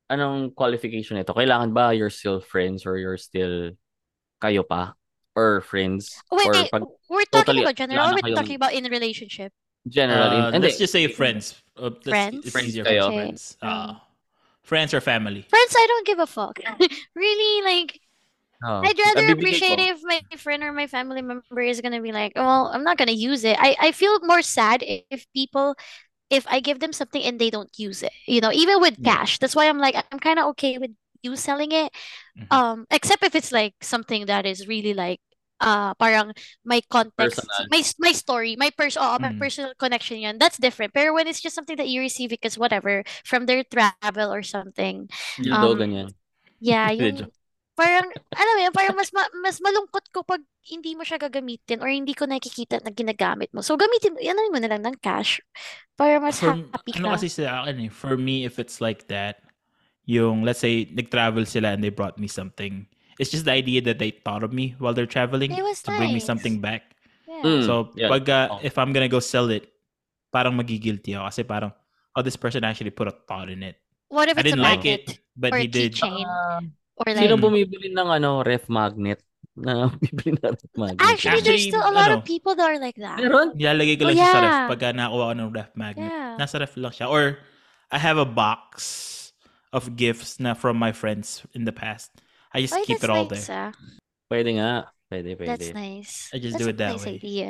anong qualification nito? Kailangan ba you're still friends or you're still kayo pa? Or friends? wait, or wait, pag we're talking totally about general we're kayong- talking about in a relationship? general? Uh, in, let's just say friends. Uh, let's- Friends? It's Friends easier kayo. Okay. friends. Uh, friends or family. Friends, I don't give a fuck. really, like, Oh. I'd rather appreciate it if my friend or my family member is gonna be like, well, I'm not gonna use it. I, I feel more sad if people, if I give them something and they don't use it. You know, even with Yeah. cash. That's why I'm like, I'm kind of okay with you selling it. Mhm. Um, except if it's like something that is really like, uh, parang my context, Personal. my my story, my pers, oh, my Mhm. personal connection. Yan, that's different. Pero when it's just something that you receive because whatever from their travel or something. Dildo, Um, ganyan. Yeah, yung parang alam mo yun, parang mas ma- mas malungkot ko pag hindi mo siya gagamitin or hindi ko nakikita na ginagamit mo. So gamitin ano mo na lang ng cash para mas For, happy ano ka. kasi sa akin eh, for me, if it's like that, yung, let's say, nag-travel sila and they brought me something. It's just the idea that they thought of me while they're traveling It was to bring me something back. Yeah. Mm, So, yeah. pag, uh, Oh. if I'm gonna go sell it, parang magigilty ako kasi parang, oh, this person actually put a thought in it. What if I it's a didn't like magnet it, but or he did. keychain Ah, or sino bumibili ng ano, ref magnet? Na bibili ng ref magnet. Actually, there's still a lot ano, of people that are like that. Meron? Nilalagay ko Oh, lang siya sa ref yeah. pag nakakuha ko ng ref magnet. Yeah. Nasa ref lang siya. Or, I have a box of gifts na from my friends in the past. I just Oh, keep it all nice, there. ah. Pwede nga. Pwede, pwede. That's nice. I just That's do a it that nice way. idea.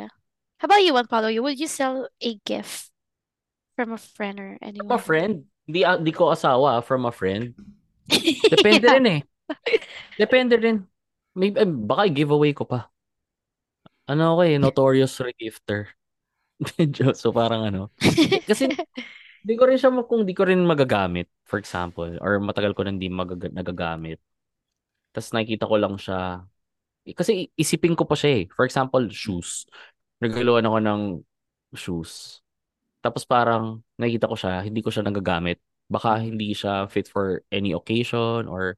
How about you, Juan Pablo? You would you sell a gift from a friend or From anyone? a friend. Di, ah, di ko asawa, ah, from a friend. Depende rin eh. Depende rin. May, eh, baka giveaway ko pa. Ano ako eh, notorious regifter. Medyo, so parang ano. Kasi di ko rin siya, ma- kung di ko rin magagamit, for example, or matagal ko nang di magaga- nagagamit. Tapos nakikita ko lang siya. Kasi isipin ko pa siya eh. For example, shoes. Nagagaluan ako ng shoes. Tapos parang nakikita ko siya, hindi ko siya nagagamit. Baka hindi siya fit for any occasion or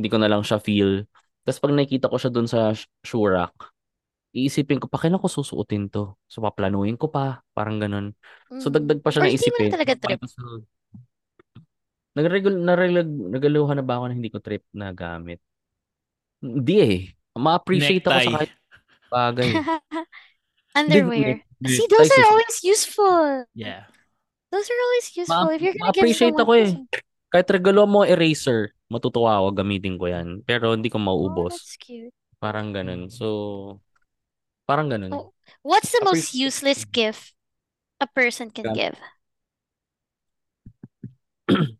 hindi ko na lang siya feel. Tapos pag nakikita ko siya dun sa sh- shoe rack, iisipin ko, pa kailan ko susuotin to? So paplanuhin ko pa, parang ganun. So Mm. dagdag pa siya Or na hindi mo isipin. na talaga trip. Nagregul narelag nagaluhan na ba ako na hindi ko trip na gamit? Hindi eh. Ma-appreciate ako sa Necktie. kahit bagay. Underwear. Hindi, See, those necktie are always useful. Yeah. Those are always useful. Ma- If you're gonna give ma-appreciate someone ako eh. Kahit regalo mo eraser, matutuwa ako, gamitin ko yan. Pero hindi ko Oh, mauubos. that's cute. Parang ganun. So, parang ganun. Oh, What's the most useless gift a person can Gam- give?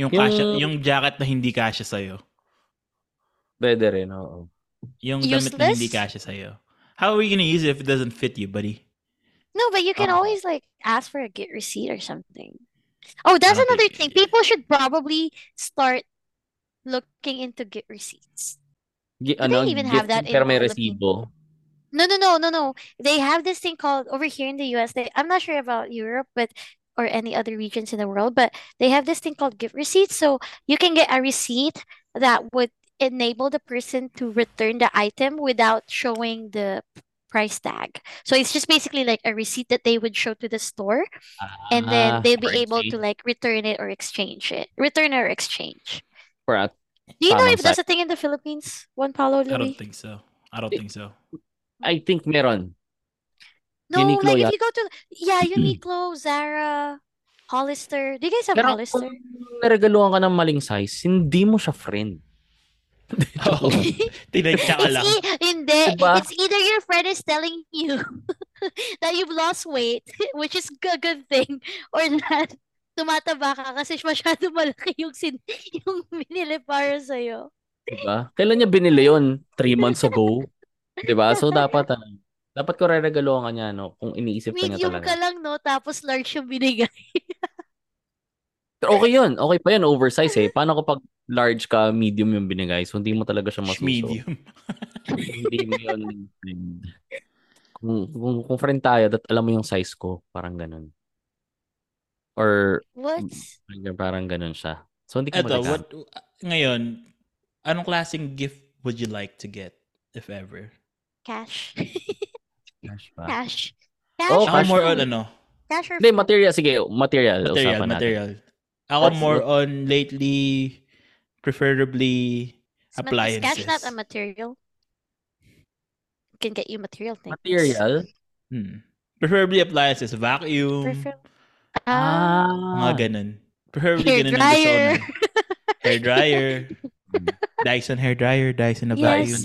Yung, Yung- kasya, yung jacket na hindi kasya sa'yo. Pwede rin, oo. Yung damit na hindi Useless? sa'yo. How are you gonna use it if it doesn't fit you, buddy? No, but you can Ah. always like ask for a gift receipt or something. Oh, that's don't another thing. People should probably start looking into gift receipts. Gi- Do they even have gift that in pero may the Philippines? resibo. No, no, no, no, no. They have this thing called over here in the US. They, I'm not sure about Europe, but or any other regions in the world, but they have this thing called gift receipts. So you can get a receipt that would enable the person to return the item without showing the price tag. So it's just basically like a receipt that they would show to the store, and Ah, then they'll be for able to like return it or exchange it. Return or exchange. For at- Do you know if that's a thing in the Philippines? Juan Paulo I don't think so. I don't think so. I think meron. No, Uniqlo like if you go to yeah, Uniqlo, Zara, Hollister. Do you guys have Pero Hollister? kung naregaluhan ka ng maling size, hindi mo siya friend. Oo. Tinadya ka It's lang. e- hindi. Diba? It's either your friend is telling you that you've lost weight, which is a good thing, or that tumataba ka kasi masyado malaki yung sin yung binili para sa'yo. Diba? Kailan niya binili yon Three months ago. Diba? So, dapat, ano, dapat ko re-regaluhan ka niya, no? Kung iniisip ka niya Medium talaga. ka lang, no? Tapos large yung binigay. Pero okay yun. Okay pa yun. Oversize eh. Paano kapag large ka, medium yung binigay? So, hindi mo talaga siya masuso. Medium. hindi mo yun. Kung, kung, kung friend tayo, that alam mo yung size ko. Parang ganun. Or, What? parang ganun siya. So, hindi ko Eto, magagamit. what, ngayon, anong klaseng gift would you like to get, if ever? Cash. Cash pa. Cash. Oh, Ako or more on ano, Cash or Hindi, material. Sige, material. material, usapan natin. Material. Ako What's- more what- on lately, preferably Is ma- is appliances. cash not a material? Can get you material things. Material? Hmm. Preferably appliances, vacuum, Prefer- Ah, mga ganun. Preferably hair ganun ang gusto ko dryer. na. Hair dryer. Dyson hair dryer, Dyson na Yes. vacuum.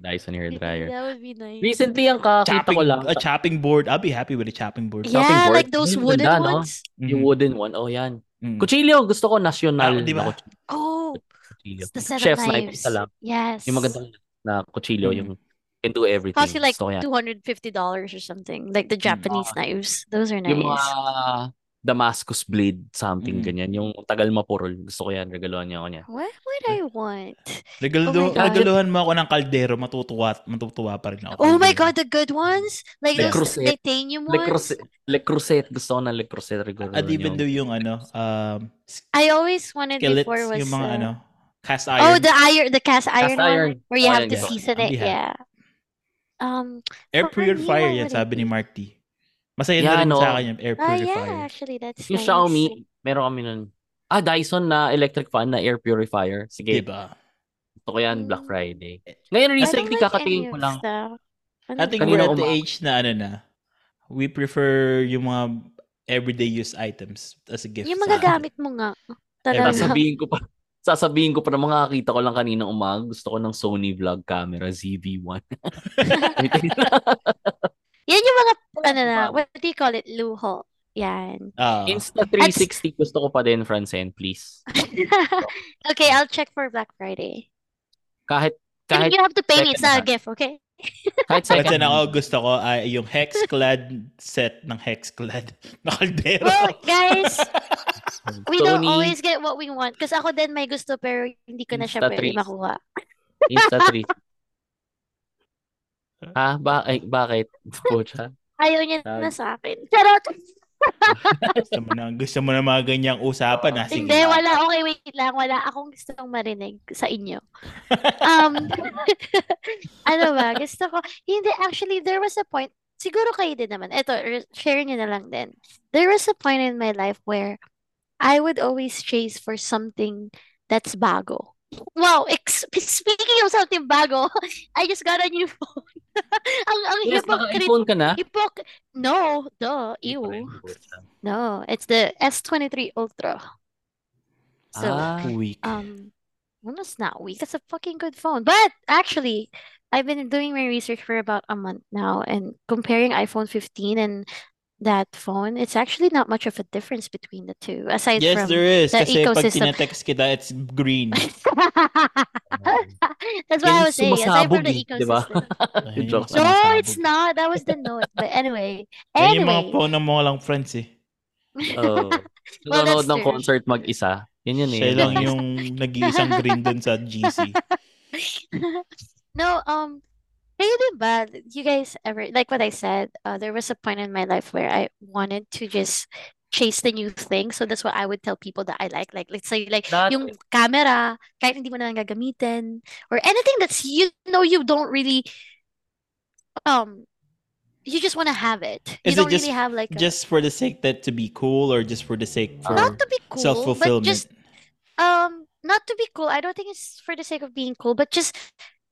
Dyson hair dryer. That would be nice. Recently, ang kakita Chopping, ko lang, a chopping board. I'll be happy with a chopping board. chopping Yeah, board. like those wooden ganda, no? ones. yung wooden one, oh yan. Mm. Kutsilyo, gusto ko national Ah, di ba? na kutsilyo. Oh, Kutsilyo. the seven Chef's knife, knives. isa lang. Yes. Yung magandang na kutsilyo, Mm. yung can do everything. Cost you like Gusto ko yan. $250 or something. Like the Japanese knives. Those are Yung mga nice. Damascus blade, something Mm. ganyan. Yung tagal mapurol. Gusto ko yan. Regaluhan niya ako niya. What would I want? Regalo, Oh regaluhan mo ako ng kaldero, matutuwa, at matutuwa pa rin ako. Oh my god, the good ones? Like Le those Creuset. titanium Le ones? Creuset. Le Creuset. Gusto ko ng Le Creuset. Regaluhan At even though yung ano, um, I always wanted skillets, before was yung mga uh, ano, cast Oh, iron, the iron, the cast iron, iron. one where you Oh, have to ko. season it. Yeah. Um. air purifier yan, sabi ni? Mark T. Masaya na Yan, rin oh. sa akin yung air Ah, purifier. yeah. Actually, that's Yung nice. Xiaomi, meron kami nun. Ah, Dyson na electric fan na air purifier. Sige, Diba? gusto ko yan Black Mm. Friday. Ngayon recently, like kakatingin ko lang. the. Ano I think we're at the age na ano na, we prefer yung mga everyday use items as a gift. Yung magagamit mo nga. Talaga. Sasabihin ko pa, sasabihin ko pa na mga nakita ko lang kanina umaga, gusto ko ng Sony vlog camera ZV-1. Yan yung mga, ano na, what do you call it, luho. Yan. Ah. Uh, Insta360 gusto ko pa din, Francen, please. okay, I'll check for Black Friday. Kahit, kahit And you have to pay me, it's a gift, okay? Kahit second. Kasi ako gusto ko ay uh, yung Hexclad set ng Hexclad na kaldero. Well, guys, we don't always get what we want. Kasi ako din may gusto pero hindi ko na siya pwede makuha. Insta3 Ha? Ah, ba ay, bakit? Pucha. Ayaw niya na sa akin. Charot! gusto mo na, gusto mo na mga ganyang usapan. Ha? Sige. Hindi, wala. Okay, wait lang. Wala akong gustong marinig sa inyo. Um, ano ba? Gusto ko. Hindi, actually, there was a point. Siguro kayo din naman. Ito, share niyo na lang din. There was a point in my life where I would always chase for something that's bago. Wow, ex- speaking of something bago, I just got a new phone. ang ang Yes, hypocrite. ka na? Hypoc- no, duh, ew. No, it's the S23 Ultra. So, Ah, Weak. um, well, it's not weak. It's a fucking good phone. But actually, I've been doing my research for about a month now and comparing iPhone 15 and that phone, it's actually not much of a difference between the two, aside Yes, from there is. the Kasi pag ecosystem. tinetext kita, it's green. That's what I was saying, aside from the eh, di ba? ecosystem. Ayun, No, it's not. That was the note. But anyway, Yan yung mga anyway. phone ng mga lang friends eh. Oh. Well, Nanonood ng concert mag-isa. Yan yun eh. Siya lang yung nag-iisang green dun sa GC. No, um, din ba? You guys ever, like what I said, uh, there was a point in my life where I wanted to just chase the new thing. So that's what I would tell people that I like. Like, let's say, like, Dati. yung camera, kahit hindi mo na lang gagamitin, or anything that's, you know, you don't really, um, you just want to have it. You it don't just- really have like a, Just for the sake that to be cool or just for the sake for not to be cool, self-fulfillment? just Um, not to be cool. I don't think it's for the sake of being cool, but just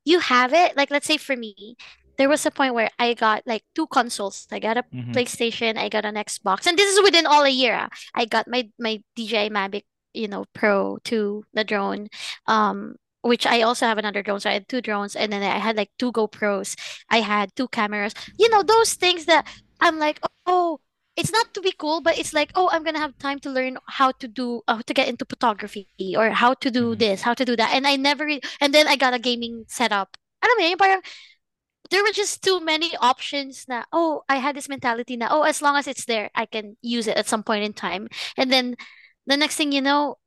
you have it. Like, let's say for me, there was a point where I got like two consoles. I got a Mhm. PlayStation, I got an Xbox, and this is within all a year. ah. I got my my DJI Mavic, you know, Pro 2, the drone. Um, which I also have another drone. So I had two drones, and then I had like two GoPros. I had two cameras. You know, those things that I'm like, oh, it's not to be cool, but it's like, oh, I'm gonna have time to learn how to do, how to get into photography or how to do Mhm. this, how to do that. And I never, and then I got a gaming setup. Alam mo yun, yung parang, there were just too many options na, oh, I had this mentality na, oh, as long as it's there, I can use it at some point in time. And then, the next thing you know,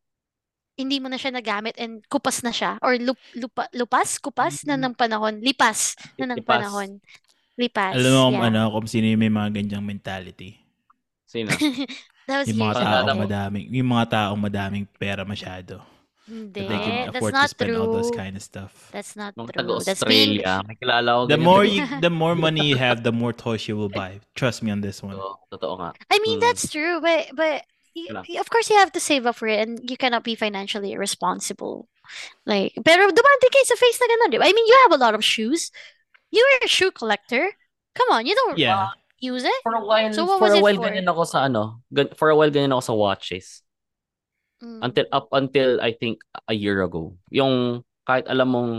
hindi mo na siya nagamit and kupas na siya. Or lup, lupa, lupas? Kupas na ng panahon. Lipas na ng Lipas. panahon. Lipas. Alam mo yeah. ano, kung sino yung may mga ganyang mentality. Sino? That was Yung mga years taong ago. madaming, yung mga taong madaming pera masyado. Hindi. That they can That's afford to not spend all those true. kind of stuff. That's not Nung true. That's being taga-Australia, may kilala ko The ganyan. more you, the more money you have, the more toys you will buy. Trust me on this one. Totoo, totoo nga. I mean, Mm. that's true, but but y- Wala. y- of course you have to save up for it and you cannot be financially irresponsible. Like, pero dumante kayo sa face na ganun, di ba? I mean, you have a lot of shoes. You are a shoe collector. Come on, you don't Yeah. Use it. For a while, So what for was a it while for? ganyan ako sa ano, gan- for a while ganyan ako sa watches. Mm. Until up until I think a year ago. Yung kahit alam mong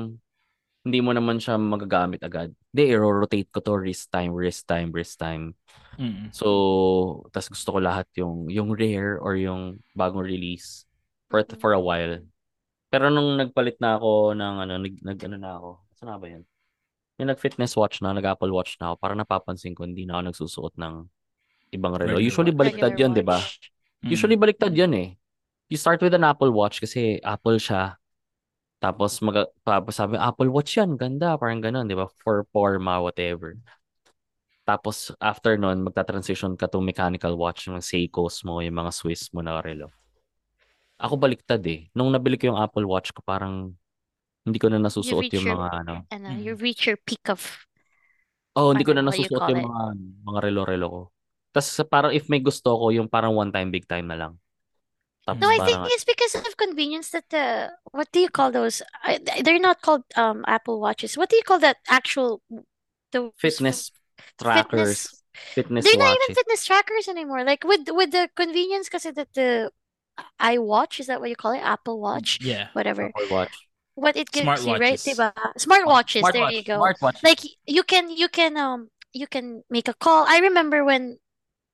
hindi mo naman siya magagamit agad. Hindi, i-rotate ko to wrist time, wrist time, wrist time. Mm. So, tas gusto ko lahat yung yung rare or yung bagong release for Mhm. for a while. Pero nung nagpalit na ako ng ano, nag, nag ano na ako. Saan na ba 'yan? Yung nag-fitness watch na, nag-Apple Watch na ako, parang napapansin ko hindi na ako nagsusuot ng ibang relo. Usually baliktad 'yun, 'di ba? Mm. Usually baliktad yun eh. You start with an Apple Watch kasi Apple siya. Tapos mag tapos sabi Apple Watch yan, ganda, parang ganun, 'di ba? For forma whatever. Tapos after nun, magta-transition ka to mechanical watch, yung Seikos mo, yung mga Swiss mo na relo. Ako baliktad eh. Nung nabili ko yung Apple Watch ko, parang hindi ko na You nasusuot reach yung your mga ano. ano, Mm. you reach your peak of Oh, hindi ko ano, na you nasusuot yung mga mga relo-relo ko. Tapos parang if may gusto ko, yung parang one time, big time na lang. Tapos No, I think parang, it's because of convenience that the what do you call those? I, they're not called um Apple Watches. What do you call that actual those fitness fitness? trackers, fitness They're not even watches. fitness trackers anymore. Like with with the convenience kasi that the iWatch, is that what you call it? Apple Watch, Yeah. whatever. Apple Watch. What it gives you, right? Smartwatches. Diba? Smartwatches, there Smartwatch, you go. smartwatch. Like you can you can um you can make a call. I remember when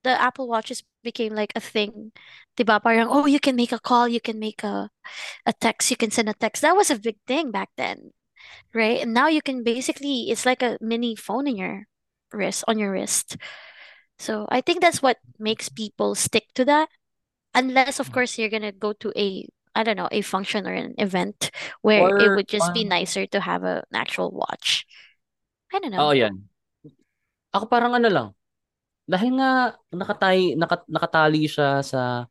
the Apple Watches became like a thing. Diba? Parang, oh, you can make a call, you can make a a text, you can send a text. That was a big thing back then, right? And now you can basically it's like a mini phone in your wrist on your wrist. So I think that's what makes people stick to that. Unless of course you're gonna go to a I don't know, a function or an event where it Or would just be parang, nicer to have a, an actual watch. I don't know. oo yan. Ako parang ano lang, dahil nga nakatay, naka, nakatali siya sa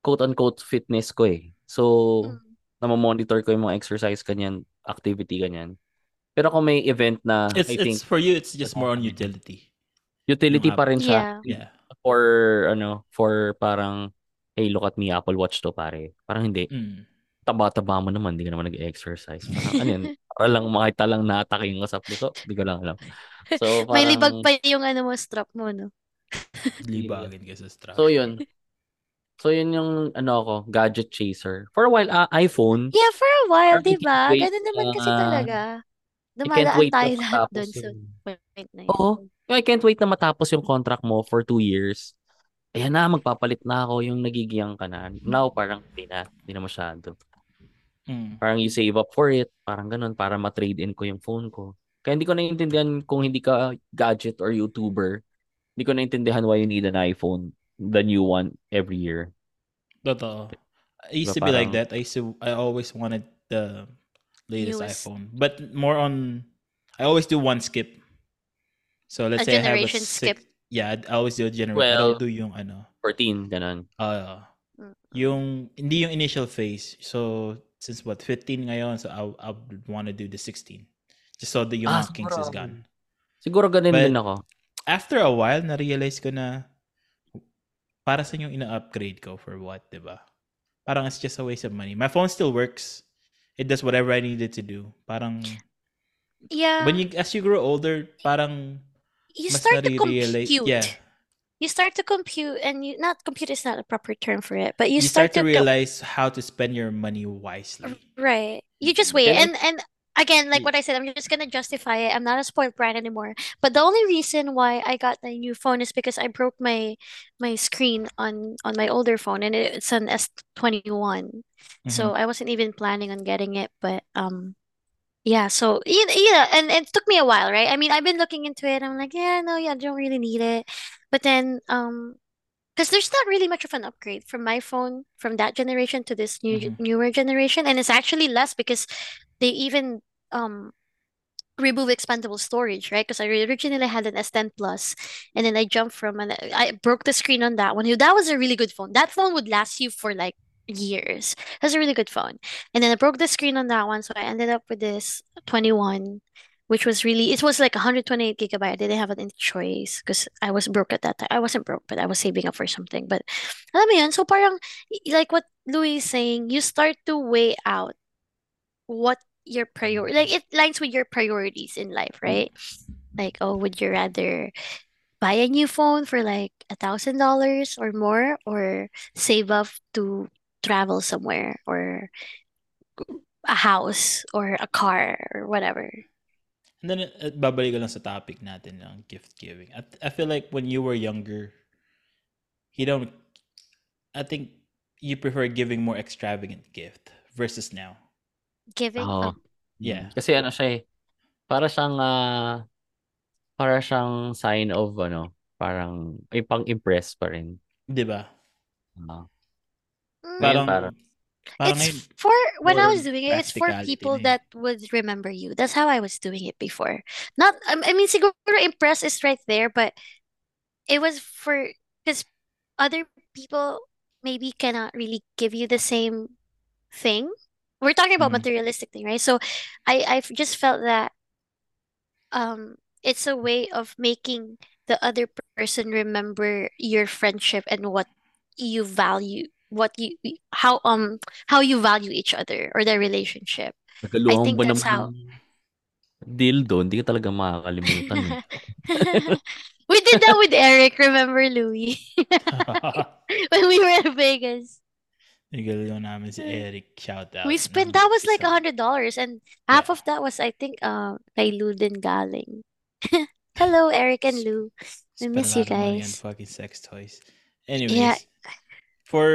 quote-unquote fitness ko eh. So, Mm. namamonitor ko yung mga exercise kanyan, activity kanyan. Pero kung may event na, It's I think, it's for you. It's just more on utility. utility pa rin siya. Yeah. Yeah. For, ano, for parang, hey, look at me, Apple Watch to, pare. Parang hindi. Mm. Taba-taba mo naman, hindi ka naman nag-exercise. Parang, ano yun? Para lang makita lang na-atake yung sa puso. Hindi ko lang alam. So, May libag parang, pa yung ano mo strap mo, no? Libagin ka sa strap. so yun. So, yun yung, ano ako, gadget chaser. For a while, ah, iPhone, Yeah, for a while, Parang di ba? Ganun naman kasi na- talaga. I can't Dumadaan wait na tayo lahat sa yung, point na yun. oo, I can't wait na matapos yung contract mo for two years. Ayan na, magpapalit na ako yung nagigiyang ka na. Now, parang hindi na, hindi na masyado. Mm. Parang you save up for it, parang ganun, para ma-trade in ko yung phone ko. Kaya hindi ko naiintindihan kung hindi ka gadget or YouTuber, hindi ko naiintindihan why you need an iPhone, the new one, every year. Totoo. I used Diba to be like that. I used to, I always wanted the latest Newest. iPhone, but more on. I always do one skip. So let's A say I have a generation skip. Yeah, I always do. I Well- don't do yung ano. 14, ganun. Uh, yung hindi yung initial phase. So since what 15 ngayon, so I I would want to do the 16. Just so the yung Ah, mga kinks is gone. Siguro ganun But- din ako. After a while, na-realize ko na para sa yung ina-upgrade ko for what, 'di ba? Parang it's just a waste of money. My phone still works. It does whatever I need it to do. Parang Yeah. when you as you grow older, parang you mas start to compute. yeah. You start to compute, and you not compute is not a proper term for it, but you, you, start, to co- realize how to spend your money wisely. right. You just Mhm. wait, And and and again, like what I said, I'm just gonna justify it. I'm not a spoiled brat anymore. But the only reason why I got the new phone is because I broke my my screen on on my older phone, and it's an S21. So I wasn't even planning on getting it, but um. Yeah, so you yeah, and it took me a while, right? I mean, I've been looking into it. I'm like, yeah, no, yeah, I don't really need it. But then, um, because there's not really much of an upgrade from my phone from that generation to this new Mhm. newer generation, and it's actually less because they even um remove expandable storage, right? Because I originally had an S10 Plus, and then I jumped from and I broke the screen on that one. That was a really good phone. That phone would last you for like years. That's a really good phone. And then I broke the screen on that one, so I ended up with this 21, which was really it was like 128 gigabyte. I didn't have any choice because I was broke at that time. I wasn't broke, but I was saving up for something. But alam mo yun, so parang like what Louis is saying, you start to weigh out what your priority like it lines with your priorities in life, right? Like, oh, would you rather buy a new phone for like a thousand dollars or more, or save up to travel somewhere, or a house, or a car, or whatever? And then, uh, babalik lang sa topic natin ng gift giving. I, I feel like when you were younger, you don't, I think you prefer giving more extravagant gift versus now. Giving up. Yeah. Kasi ano siya eh, para siyang, ah, para siyang sign of ano, parang, ay pang-impress pa rin. Di ba? Ah. Mm, Parang, parang- parang it's for when I was doing it, it's for people na yun. that would remember you. That's how I was doing it before. Not, I I mean, siguro impress is right there, but it was for because other people maybe cannot really give you the same thing. We're talking about Mhm. materialistic thing, right? So I I just felt that um it's a way of making the other person remember your friendship and what you value, what you how um how you value each other or their relationship. Nagaluhan think that's naman ng dildo? Hindi ka talaga makakalimutan eh. We did that with Eric, remember Louis? when we were in Vegas. Nagalaw namin si Eric. Shout out. We spent that was like a hundred dollars and half Yeah. of that was I think uh kay Lou din galing. Hello, Eric and Lou. We Spent miss a you lot of money on guys. fucking sex toys. Anyways, Yeah. For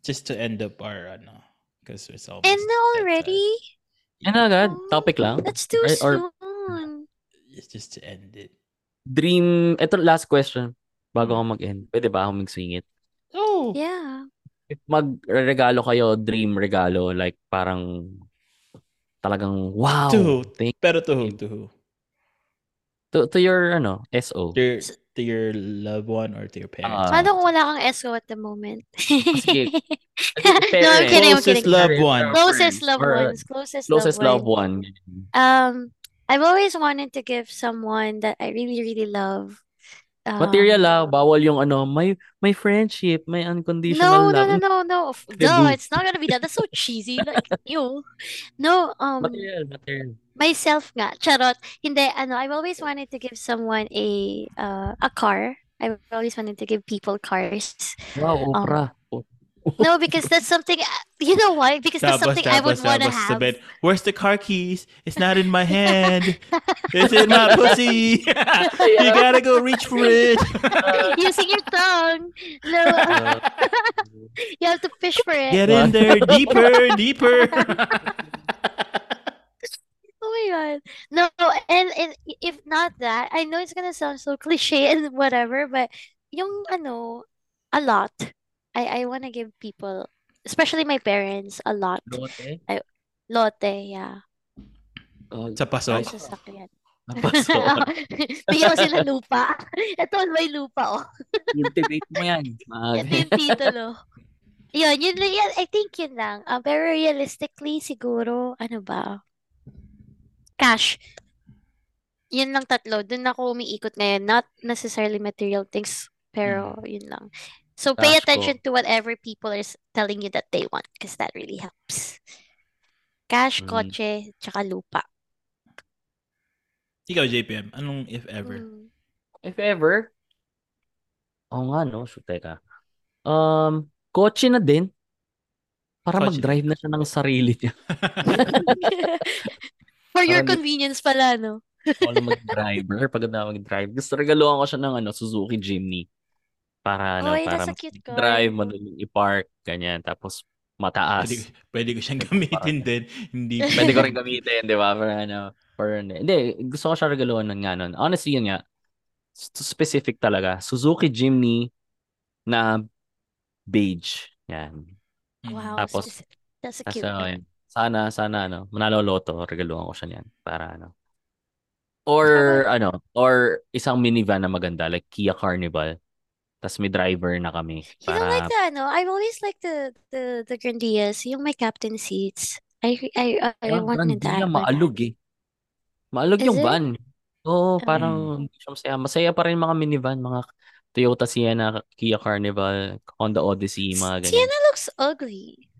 just to end up our ano, because it's almost And now bedtime. already? Yan na agad. Oh, Topic lang. That's too Or- or- soon. It's just to end it. Dream, ito last question. Bago ako mag-end. Pwede ba ako mag-swing it? Oh, Yeah. If magregalo kayo, dream regalo, like parang talagang wow. To who? Thank pero to who? To who? to, to your ano, SO. To your, to your loved one or to your parents? Ah. Paano kung wala kang SO at the moment? sige. no, I'm Parents. kidding, I'm Closest kidding. loved one. Closest loved Or, uh, ones. Closest, Closest loved loved one. one. Um, I've always wanted to give someone that I really, really love. Material ah, Um, bawal yung ano, may may friendship, may unconditional no, no, love. no, no, no. Taboo. Duh, it's not gonna be that. That's so cheesy. Like, ew. No, um, Material, material. myself nga. Charot. Hindi, ano, I've always wanted to give someone a uh, a car. I've always wanted to give people cars. Wow, Um, Oprah. No, because that's something, uh, you know why? Because that's Tapos, something I would want to have. sabihin, Where's the car keys? It's not in my hand. It's in my pussy. you gotta go reach for it. Using your tongue. No, you have to fish for it. Get in there, deeper, deeper. Oh my god. No, and, and if not that, I know it's gonna sound so cliche and whatever, but yung ano, a lot. I I want to give people, especially my parents, a lot. Lote. Lote, yeah. Oh, Sa paso. Ay, Sasakyan. Bigyan ko sila lupa. Ito, may lupa, oh. Cultivate mo yan. Ito Mag- yung titulo. Yun, yun, lang yan. I think yun lang. Uh, pero realistically, siguro, ano ba? Cash. Yun lang tatlo. Doon ako umiikot ngayon. Not necessarily material things, pero yun lang. So pay ko. attention to whatever people are telling you that they want because that really helps. Cash, Mm. kotse, tsaka lupa. Ikaw, JPM, anong if ever? Mm. If ever, oo nga no, shoot, teka. Um, kotse na din. Para Kotse. mag-drive na siya ng sarili niya. For your Parang- convenience pala, no? Ako mag-driver. Pagod na mag-drive. Gusto regaluhan ko siya ng ano, Suzuki Jimny. Para ano, Oy, para cute drive, madaling i-park, ganyan. Tapos mataas. Pwede, pwede ko siyang gamitin din. Hindi. Pwede ko rin gamitin, di ba? For ano, for ano. Hindi, gusto ko siya regaluhan ng nga nun. Honestly, yun nga. Specific talaga. Suzuki Jimny na beige. Yan. Mm. Wow, Tapos, specific. That's a cute yun. Sana, sana ano, manalo loto, regaluhan ko siya niyan. Para ano. Or ano, or isang minivan na maganda, like Kia Carnival. Tapos may driver na kami. You know, like Para, the ano, I've always liked the the the Grandias, yung may captain seats. I I I, I Yung wanted that. but- maalog eh. Maalog Is yung it? van. Oo, Mm. parang siya masaya. Masaya pa rin mga minivan, mga Toyota Sienna, Kia Carnival, Honda Odyssey, mga ganyan. Sienna looks ugly.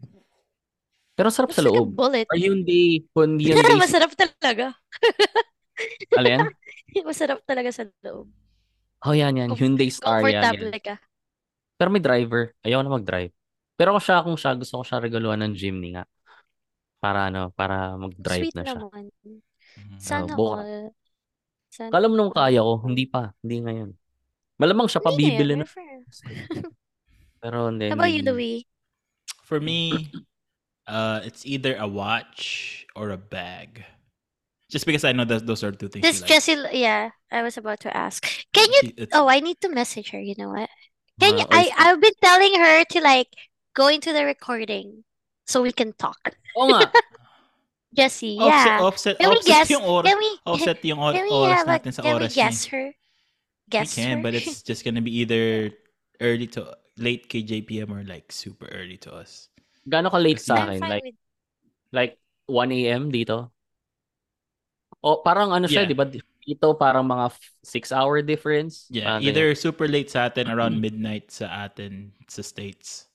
Pero sarap Looks sa like loob. bullet. Or Hyundai, Hyundai, Masarap talaga. alin? Masarap talaga sa loob. Oh, yan, yan. Hyundai Star yan, yan. Comfortable ka. Pero may driver. Ayaw na mag-drive. Pero kung siya, kung siya, gusto ko siya regaluhan ng Jimny nga. Para ano, para mag-drive Sweet na siya. naman. Mhm. Sana buka. all. Sana Kala mo nung kaya ko, hindi pa. Hindi ngayon. Malamang siya pa Hindi na yan, bibili na. we're friends. Pero hindi. How about you. Louie? For me, uh, it's either a watch or a bag. Just because I know that those are two things This you like. Jessie, yeah, I was about to ask. Can you? It's- Oh, I need to message her. You know what? Can you, Ah, I I've been telling her to like go into the recording so we can talk. Oo nga. Jessie, Offset, yeah. offset, Can we offset guess? yung oras. Can we Offset yung or- can we oras have a, natin sa can we oras niya. guess her? Guess we can, her? but it's just gonna be either early to late kay JPM or like super early to us. Gano'n ka late sa akin? Like, with like 1 a.m. dito? O parang ano siya, Yeah. di ba? Dito parang mga 6-hour difference. Yeah, Parang either super late sa atin around midnight sa atin sa States.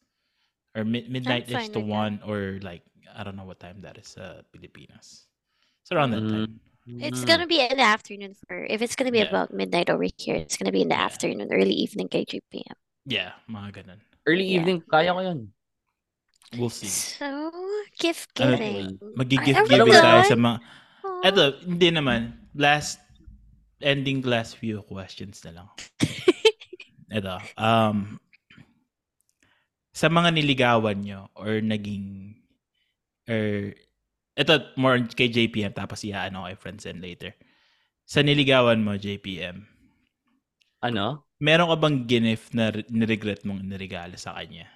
Or mid- midnight is to with that. 1 or like I don't know what time that is sa Pilipinas. It's around that time. ganyan. It's Mm. gonna be in the afternoon for if it's gonna be Yeah. about midnight over here, it's gonna be in the Yeah. afternoon, early evening kay 3 p.m. Yeah, mga ganun. Early Yeah. evening, kaya ko yun. We'll see. So, gift Ano, giving. Magigift Are we giving tayo sa mga. Eto, hindi naman. Last, ending last few questions na lang. Eto, um, sa mga niligawan nyo or naging, or, eto, more kay JPM, tapos iaan ako kay Friendsen later. Sa niligawan mo, JPM, Ano? meron ka bang ginif na re- niregret mong inirigalo sa kanya?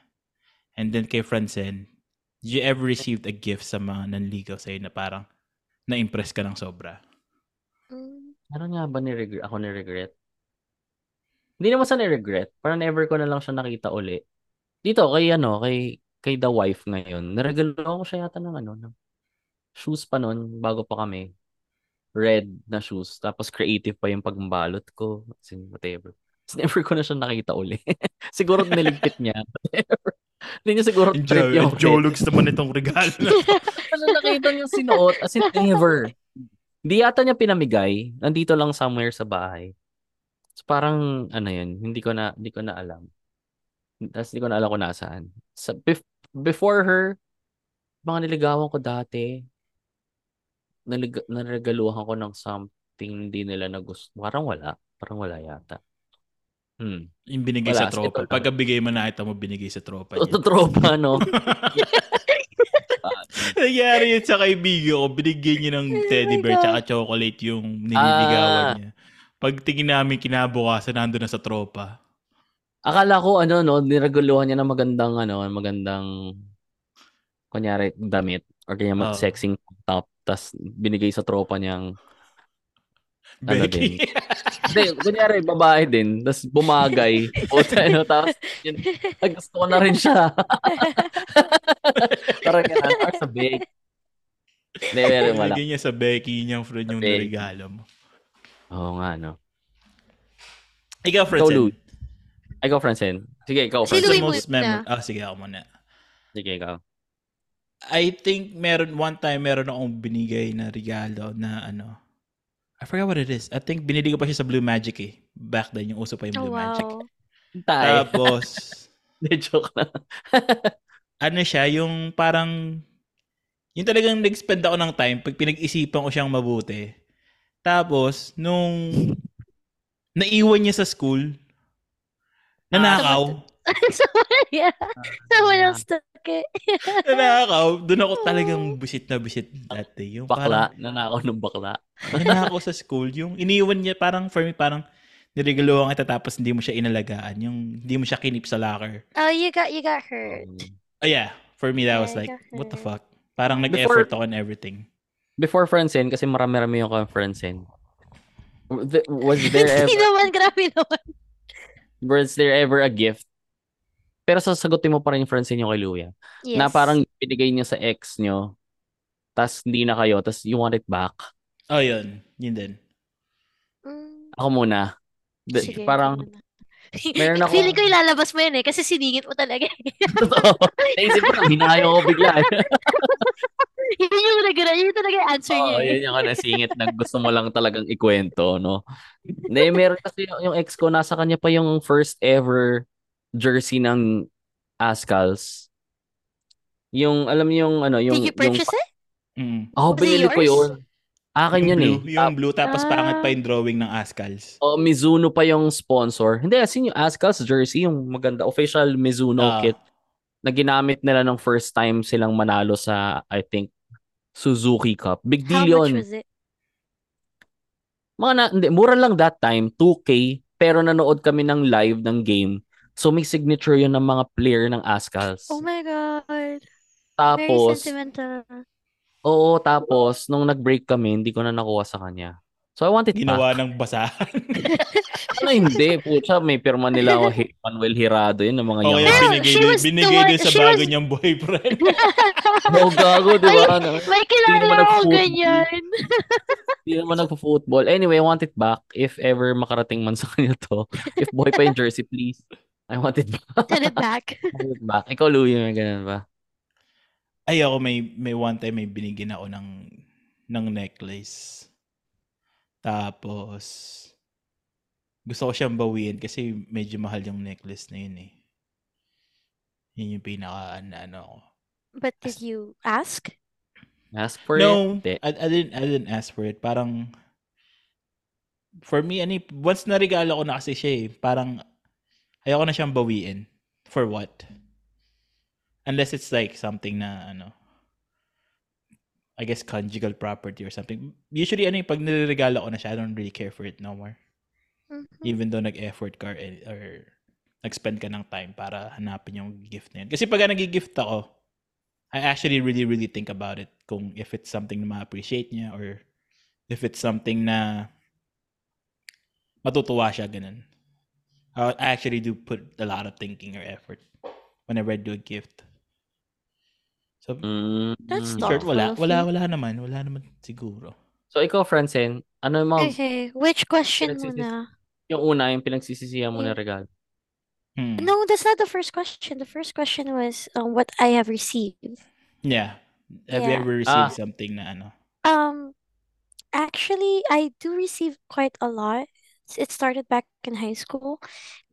And then kay Francen, did you ever received a gift sa mga nanligaw sa'yo na parang na-impress ka ng sobra? Mm, Ano nga ba ni-regret? Ako ni-regret? Hindi naman sa ni-regret. Parang never ko na lang siya nakita uli. Dito, kay ano, kay, kay the wife ngayon. Naregalo ko siya yata ng ano, ng shoes pa nun, bago pa kami. Red na shoes. Tapos creative pa yung pagbalot ko. As in, whatever. Tapos never ko na siya nakita uli. siguro niligpit niya. Whatever. Hindi niya siguro trip yung Jologs naman itong regalo na. ano nakita niya sinuot as in ever. Di yata niya pinamigay. Nandito lang somewhere sa bahay. So parang ano yun, hindi ko na hindi ko na alam. Tapos hindi ko na alam kung nasaan. Sa, bef- before her, mga niligawan ko dati, nalig- naregaluhan ko ng something hindi nila na gusto. Parang wala. Parang wala yata. Hmm. Yung binigay Wala, sa tropa. lang. Pagkabigay mo na ito mo, binigay sa tropa Ito niya. tropa, no? Nangyari yun sa kaibigan ko. Binigyan niya ng teddy bear tsaka chocolate yung nililigawan Ah. niya. Pagtingin namin kinabukasan, nandun na sa tropa. Akala ko ano no, nireguluhan niya ng magandang ano, magandang kunyari damit or kaya mag Oo. sexing top tas binigay sa tropa niyang Ano. hindi, kunyari babae din tas bumagay o ano tapos yun, ay, gusto ko na rin siya parang ganun or sa bake hindi meron wala Binigyan niya sa Becky niyang friend yung Becky. regalo mo. oo nga no Ikaw. Lou. ikaw Francine sige ikaw Si Francine Louie most memorable? Ah, sige ako muna. sige ikaw I think meron one time meron akong binigay na regalo na ano. I forgot what it is. I think binili ko pa siya sa Blue Magic eh. Back then yung uso pa yung Oh, Blue Magic. wow. tay Tapos Hindi, joke lang ano siya, yung parang yung talagang nag-spend ako ng time pag pinag-isipan ko siyang mabuti. Tapos nung naiwan niya sa school, nanakaw. so, yeah. Someone else took it. nanakaw. Doon ako talagang busit na busit that day. Yung bakla nanakaw ng bakla nanakaw sa school. Yung iniwan niya, parang for me, parang niregaluhan kita tapos hindi mo siya inalagaan. Yung hindi mo siya kinip sa locker. Oh, you got you got hurt. Oh yeah, for me that Yeah, was like, what the fuck? Parang nag-effort ako on everything. before Francine, kasi marami-rami yung th- was there Hindi ever, naman, grabe naman. was there ever a gift? Pero sasagutin mo pa rin yung Francine yung kay Luya. Yes. Na parang binigay niyo sa ex nyo, tas hindi na kayo, tas you want it back. Oh, yun. Yun din. Mm, Ako muna. The- sige, parang, muna. meron ako- Feeling ko ilalabas mo yun eh, kasi siningit mo talaga. totoo. Naisip ko, hinayo ko bigla. yun yung nagana, yun talaga yung answer niya Oo, eh. yun yung nasingit na gusto mo lang talagang ikwento, no? Hindi, meron kasi yung, yung ex ko, nasa kanya pa yung first ever jersey ng Ascals. Yung, alam niyo yung, ano, yung... Did you purchase it? Mm. Oh, Was binili ko yun. Akin Yung yun blue, eh. yung blue, tapos Ah. parang pa yung drawing ng Ascals. Oh, Mizuno pa yung sponsor. Hindi, as in yung Ascals jersey, yung maganda, official Mizuno Ah. kit na ginamit nila nung first time silang manalo sa, I think, Suzuki Cup. Big How deal much yun. was it? Mga na, hindi, mura lang that time, 2K, pero nanood kami ng live ng game So may signature yun ng mga player ng Ascals. Oh my God. Very Tapos, sentimental. oo, tapos nung nag-break kami, hindi ko na nakuha sa kanya. So I want it Ginawa back. ng basahan. Ano hindi? Pucha, may pirma nila ako Hi- Manuel Hirado yun ng mga o young. binigay, she din- was binigay din sa bago was- niyang boyfriend. Oh, gago, di ba? Ano? May Hindi naman kilala ako ganyan. Hindi naman nagpo-football. Anyway, I want it back. If ever makarating man sa kanya to. If boy pa yung jersey, please. I want it back. Send it back. I want it back. Ikaw, Louie, may ganun ba? Ay, ako may, may one time may binigyan ako ng, ng necklace. Tapos, gusto ko siyang bawiin kasi medyo mahal yung necklace na yun eh. Yun yung pinaka na ano ko. But did you ask? Ask for no, it. I, I didn't I didn't ask for it. Parang for me ani once na regalo ko na kasi siya eh, parang ayoko na siyang bawiin. For what? Unless it's like something na ano I guess conjugal property or something. Usually ano yung pag niregalo ko na siya, I don't really care for it no more. Mhm. Even though nag-effort ka or, or nag-spend ka ng time para hanapin yung gift na yun. Kasi pag nag-gift ako, I actually really, really think about it. Kung if it's something na ma-appreciate niya or if it's something na matutuwa siya, ganun. I actually do put a lot of thinking or effort whenever I do a gift. So, Mm, That's in short, wala. Wala, you. wala naman. Wala naman siguro. So, ikaw, Francine, ano yung mga, Okay, which question muna? yung una, yung pinagsisisihan mo na regalo? Hmm. No, that's not the first question. The first question was um, what I have received. Yeah. Have you Yeah. ever received Ah. something na ano? Um, actually, I do receive quite a lot. It started back in high school,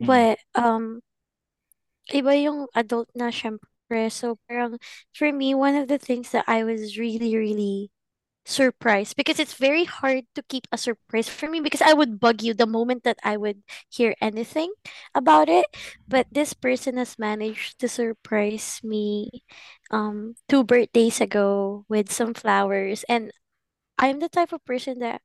Mm. but um, iba yung adult na syempre. So parang for me, one of the things that I was really, really surprised because it's very hard to keep a surprise for me because I would bug you the moment that I would hear anything about it. But this person has managed to surprise me um two birthdays ago with some flowers and I'm the type of person that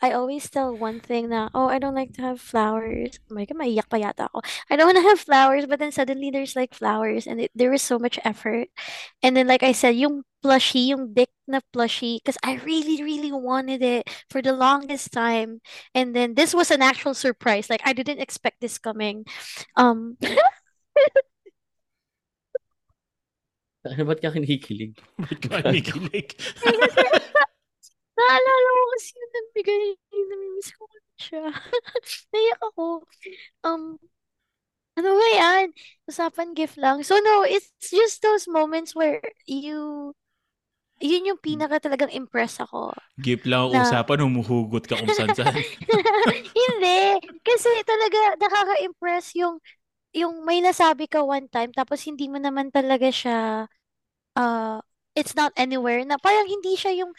I always tell one thing na, oh, I don't like to have flowers. Oh my God, maiyak pa yata ako. I don't want to have flowers, but then suddenly there's like flowers and it, there was so much effort. And then like I said, yung plushie, yung dick na plushie, because I really, really wanted it for the longest time. And then this was an actual surprise. Like I didn't expect this coming. Um, Ano, ba't ka kinikilig? Ba't ka kinikilig? Naalala ko kasi yung nagbigay, namimiss ko siya. Naiyak ako. Um, ano ba yan? Usapan gift lang. So no, it's just those moments where you, yun yung pinaka talagang impress ako. Gift lang ang Na- usapan, humuhugot ka kung saan saan. Hindi. Kasi talaga nakaka-impress yung, yung may nasabi ka one time, tapos hindi mo naman talaga siya, uh, it's not anywhere, na parang hindi siya yung,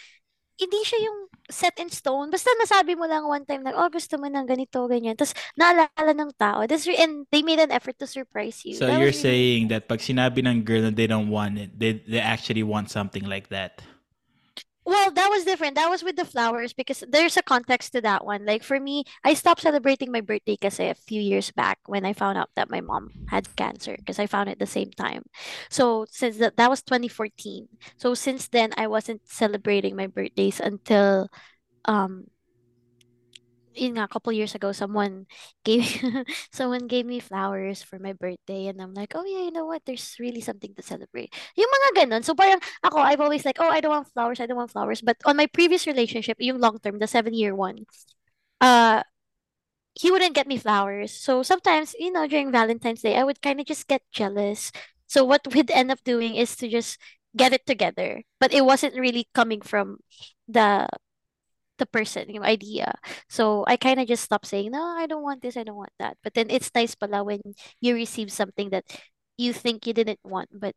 hindi siya yung set in stone. Basta nasabi mo lang one time na, oh, gusto mo ng ganito, ganyan. Tapos, naalala ng tao. That's re- and they made an effort to surprise you. So That you're really- saying that pag sinabi ng girl na they don't want it, they, they actually want something like that. Well, that was different. That was with the flowers because there's a context to that one. Like for me, I stopped celebrating my birthday because a few years back when I found out that my mom had cancer because I found it the same time. So since that that was 2014. So since then I wasn't celebrating my birthdays until um yun nga, a couple years ago, someone gave someone gave me flowers for my birthday, and I'm like, oh yeah, you know what? There's really something to celebrate. Yung mga ganun. So parang ako, I've always like, oh, I don't want flowers, I don't want flowers. But on my previous relationship, yung long term, the seven year one, uh, he wouldn't get me flowers. So sometimes, you know, during Valentine's Day, I would kind of just get jealous. So what we'd end up doing is to just get it together, but it wasn't really coming from the the person, yung idea. So I kind of just stopped saying, no, I don't want this, I don't want that. But then it's nice pala when you receive something that you think you didn't want, but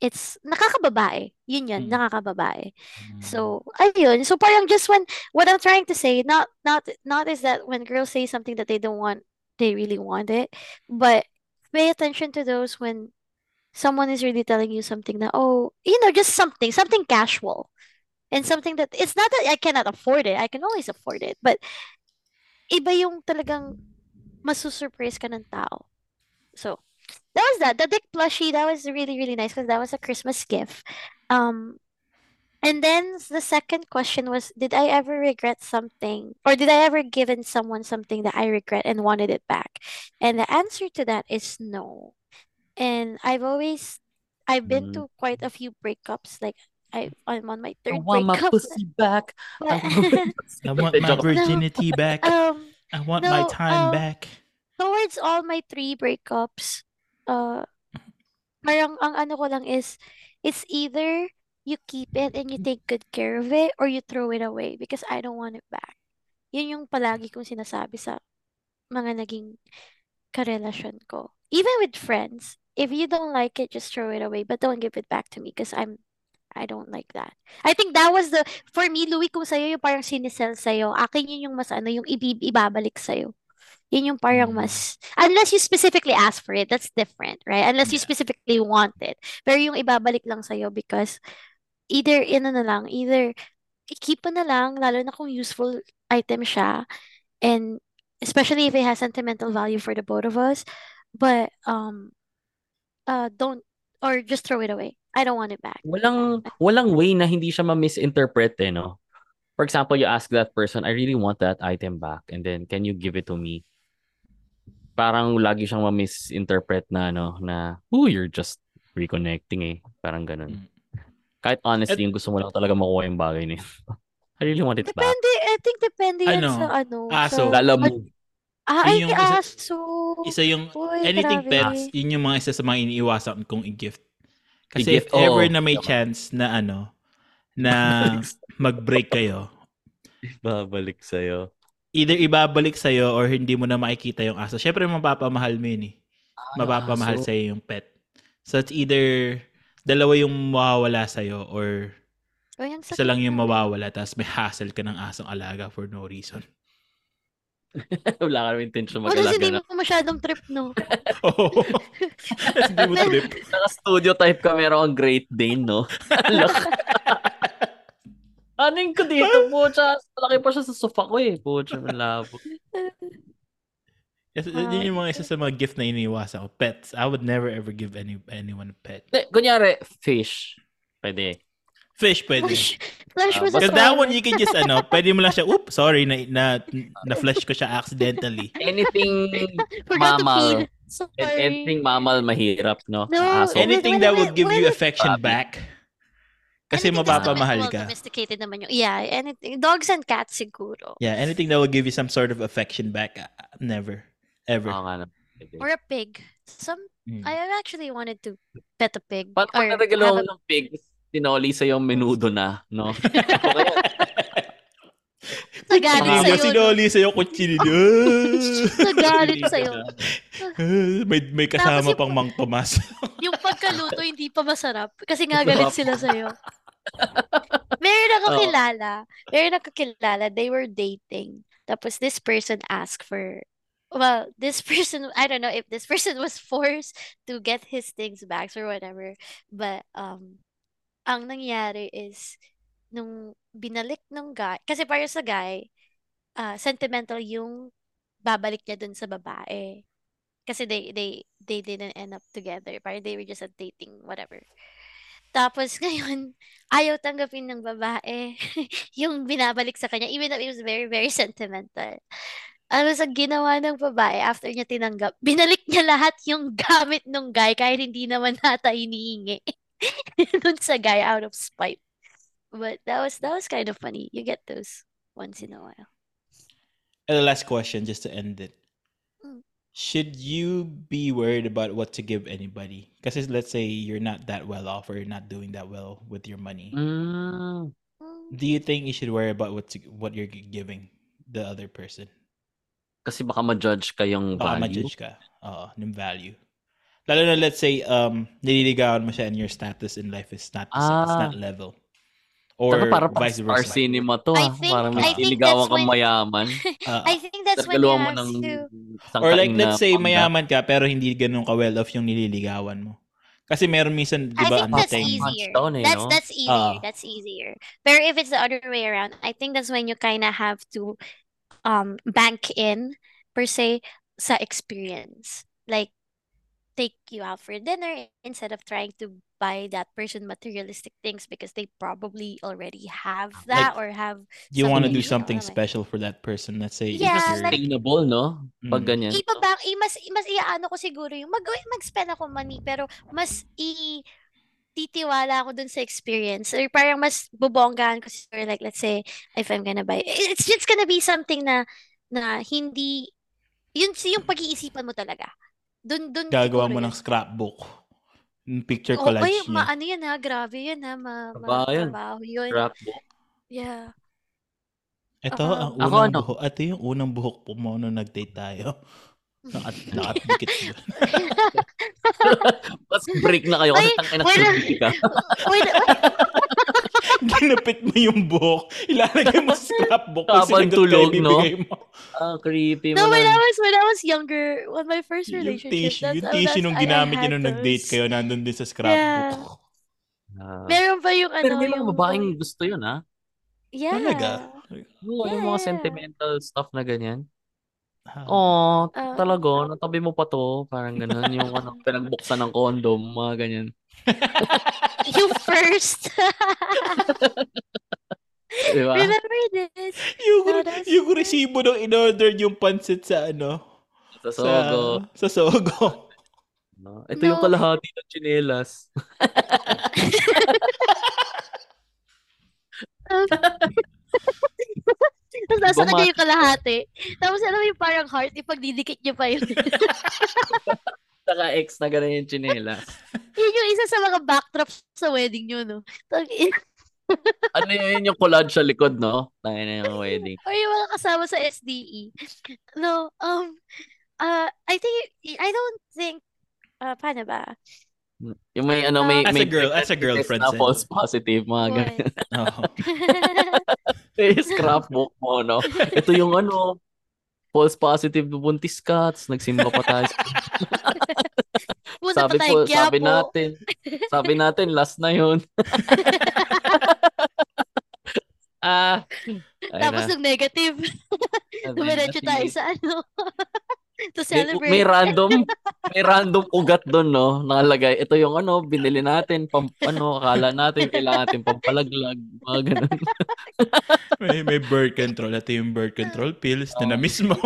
it's nakakababae. Yun yun, Mm. nakakababae. So, ayun. So parang just when what I'm trying to say, not not not is that when girls say something that they don't want, they really want it, but pay attention to those when someone is really telling you something that, oh, you know, just something, something casual. And something that it's not that I cannot afford it. I can always afford it, but iba yung talagang masusurprise ka ng tao. So that was that. The Dick plushie, that was really, really nice because that was a Christmas gift. Um, and then the second question was, did I ever regret something, or did I ever given someone something that I regret and wanted it back? And the answer to that is no. And I've always, I've been Mm. to quite a few breakups. Like I, I'm on my third I third want my breakup. pussy back. I But want I want my Joke. virginity back. um, I want my time uh, back. towards all my three breakups, uh, parang ang ano ko lang is, it's either you keep it and you take good care of it or you throw it away because I don't want it back. Yun yung palagi kong sinasabi sa mga naging karelasyon ko. Even with friends, if you don't like it, just throw it away, but don't give it back to me because I'm I don't like that. I think that was the, for me, Louis, kung sa'yo yung parang sinisell sa'yo, akin yun yung mas ano, yung ibabalik sa'yo. Yun yung parang Mm. mas, unless you specifically ask for it, that's different, right? Unless you specifically want it. Pero yung ibabalik lang sa'yo because either, ano na lang, either keep mo na lang, lalo na kung useful item siya, and especially if it has sentimental value for the both of us, but, um, uh, don't, or just throw it away. I don't want it back. Walang walang way na hindi siya ma-misinterpret eh, no? For example, you ask that person, I really want that item back and then can you give it to me? Parang lagi siyang ma-misinterpret na ano na, oh, you're just reconnecting eh. Parang ganun. Mm. Kahit honestly, yung gusto mo lang talaga makuha yung bagay na yun. I really want it back. Depende, I think depende yan Ano? sa ano, Aso. sa, Lala move. ah, ay, yung isa- aso. Isa yung Uy, anything grabe. pets, yun yung mga isa sa mga iniiwasan kong i-gift. Kasi if ever oo. na may chance na ano, na mag-break kayo, Babalik sa'yo. either ibabalik sa'yo or hindi mo na makikita yung aso. Syempre, mapapamahal mo yun eh. Mapapamahal aso. sa'yo yung pet. So, it's either dalawa yung mawawala sa'yo or isa lang yung mawawala tapos may hassle ka ng asong alaga for no reason. Wala ka naman intention O, tapos hindi mag-alaga mo masyadong trip, no? Oo. Tapos hindi mo trip. Naka-studio type ka, meron kang Great Dane, no? Aning ko dito, pucha. Malaki pa siya sa sofa ko eh. Pucha, malabo. Yes, yun yung mga isa sa mga gift na iniiwasan ko. Pets. I would never ever give any anyone a pet. Hindi, Kunyari, fish. Pwede. Fish, pwede. Flash, flash Ah, was a Because that one, you can just, ano, pwede mo lang siya, oop, sorry, na, na, na-flash ko siya accidentally. Anything mammal. anything mammal mahirap, no? No, Aso. Anything when- that would give you affection back. Kasi Anything mapapamahal well, ka. domesticated naman yung, yeah, anything. Dogs and cats siguro. Yeah, anything that will give you some sort of affection back. uh, never. Ever. Oo nga. Or a pig. Some, Mm. I actually wanted to pet a pig. Paano pag a- ng pig, tinoli sa'yo yung menudo na, no? Nagalit sa'yo. no? sinoli sa'yo, kutsilyo. Nagalit sa'yo. may, may kasama yung- pang Mang Tomas. Yung pagkaluto, hindi pa masarap. Kasi nga galit sila sa'yo. Meron ako Oo. kilala. Meron ako kilala. They were dating. Tapos this person asked for, well, this person, I don't know if this person was forced to get his things back or whatever. But, um, ang nangyari is, nung binalik nung guy, kasi para sa guy, ah, sentimental yung babalik niya dun sa babae. Kasi they, they, they didn't end up together. Parang they were just a dating, whatever. Tapos ngayon, ayaw tanggapin ng babae yung binabalik sa kanya, even though it was very, very sentimental. Ano sa ginawa ng babae after niya tinanggap, binalik niya lahat yung gamit ng guy kahit hindi naman nata hinihingi. Dun sa guy out of spite. But that was that was kind of funny. You get those once in a while. And the last question, just to end it. Mm. Should you be worried about what to give anybody? Because let's say you're not that well off or you're not doing that well with your money. Mm. Do you think you should worry about what to, what you're giving the other person? Kasi baka ma-judge ka yung Baka ma-judge ka. Oo, ng value. Lalo na let's say um nililigawan mo siya and your status in life is not it's Ah. not level. Or Or para pang vice star versa. cinema to I ha. think- Parang I think that's kang when- mayaman. Ah, I think that's when you have ng to Or like let's say pangga. mayaman ka pero hindi ganun ka well off yung nililigawan mo. Kasi meron minsan, di ba, ano that's thing, easier. Eh, That's no? that's easier. Ah. That's easier. But if it's the other way around, I think that's when you kind of have to um bank in per se sa experience. Like take you out for dinner instead of trying to buy that person materialistic things because they probably already have that or have You want to do something, something alam special for that person. Let's say Yeah, if you're- like- Sustainable, no? Pag Mm. ganyan. Ibaba, i mas mas iaano ko siguro yung mag mag-spend ako money pero mas i titiwala ako dun sa experience or parang mas bubonggahan ko siguro like let's say if I'm gonna buy it's just gonna be something na na hindi yun yung pag-iisipan mo talaga dun dun gagawa mo ng scrapbook. Picture collage ay, niya. ma, ano yun ha, grabe yun ha, ma, Aba, yun. Scrapbook. Yeah. Ito, Ako- ang Ako, unang ano? buhok. Ito yung unang buhok po mo nung nag-date tayo. Nakat, nakatdikit yun. Tapos break na kayo kasi tangin na ka. Wait, wait, Ginupit mo yung buhok. Ilalagay mo sa scrapbook. Pag Habang sinagot ka, tulog, no? mo. Ah, creepy no, mo when I was when I was younger, on my first Yung relationship, tissue, that's, yung oh, tissue that's- nung ginamit niyo nung nag-date kayo, nandun din sa scrapbook. Ah. Meron pa yung ano, Pero may mga yung, babaeng gusto yun, ha? yeah. Talaga? Oo, yung mga Yeah. sentimental stuff na ganyan. Ah. Oh, Ah. talaga, natabi mo pa to. Parang ganun. Yung ano, pinagbuksan ng condom, mga ganyan. You first. Di ba? Remember this? yung, that's yung resibo nung in-order yung pansit sa ano? Sa sogo. Sa, sa Sogo. No? Ito yung No. kalahati ng tsinelas. Tapos nasa kanya yung kalahati. Tapos alam mo yung parang heart, ipagdidikit niyo pa yun. Saka X na ganun yung tsinelas. yun yung isa sa mga backdrop sa wedding niyo, no? Ano yun yung collage sa likod, no? Tayo na yung wedding. Or yung mga kasama sa SDE. No, um, uh, I think, I don't think, uh, paano ba? Yung may ano, may... As a may girl- as a girlfriend, Na false positive, mga? Oo. Eh, scrapbook mo, no? Ito yung ano, false positive buntis ka, tapos nagsimba pa tayo. Punta pa sabi tayo po, sabi Quiapo. natin, sabi natin, last na yun. ah, Tapos na. nung negative, dumiretso tayo sa ano, to May, celebrate. may random, may random ugat doon, no? Nakalagay. Ito yung ano, binili natin, pam, ano, akala natin, kailangan natin pampalaglag, mga ganun. may, may birth control. Ito yung birth control pills na Oo. na-miss mo.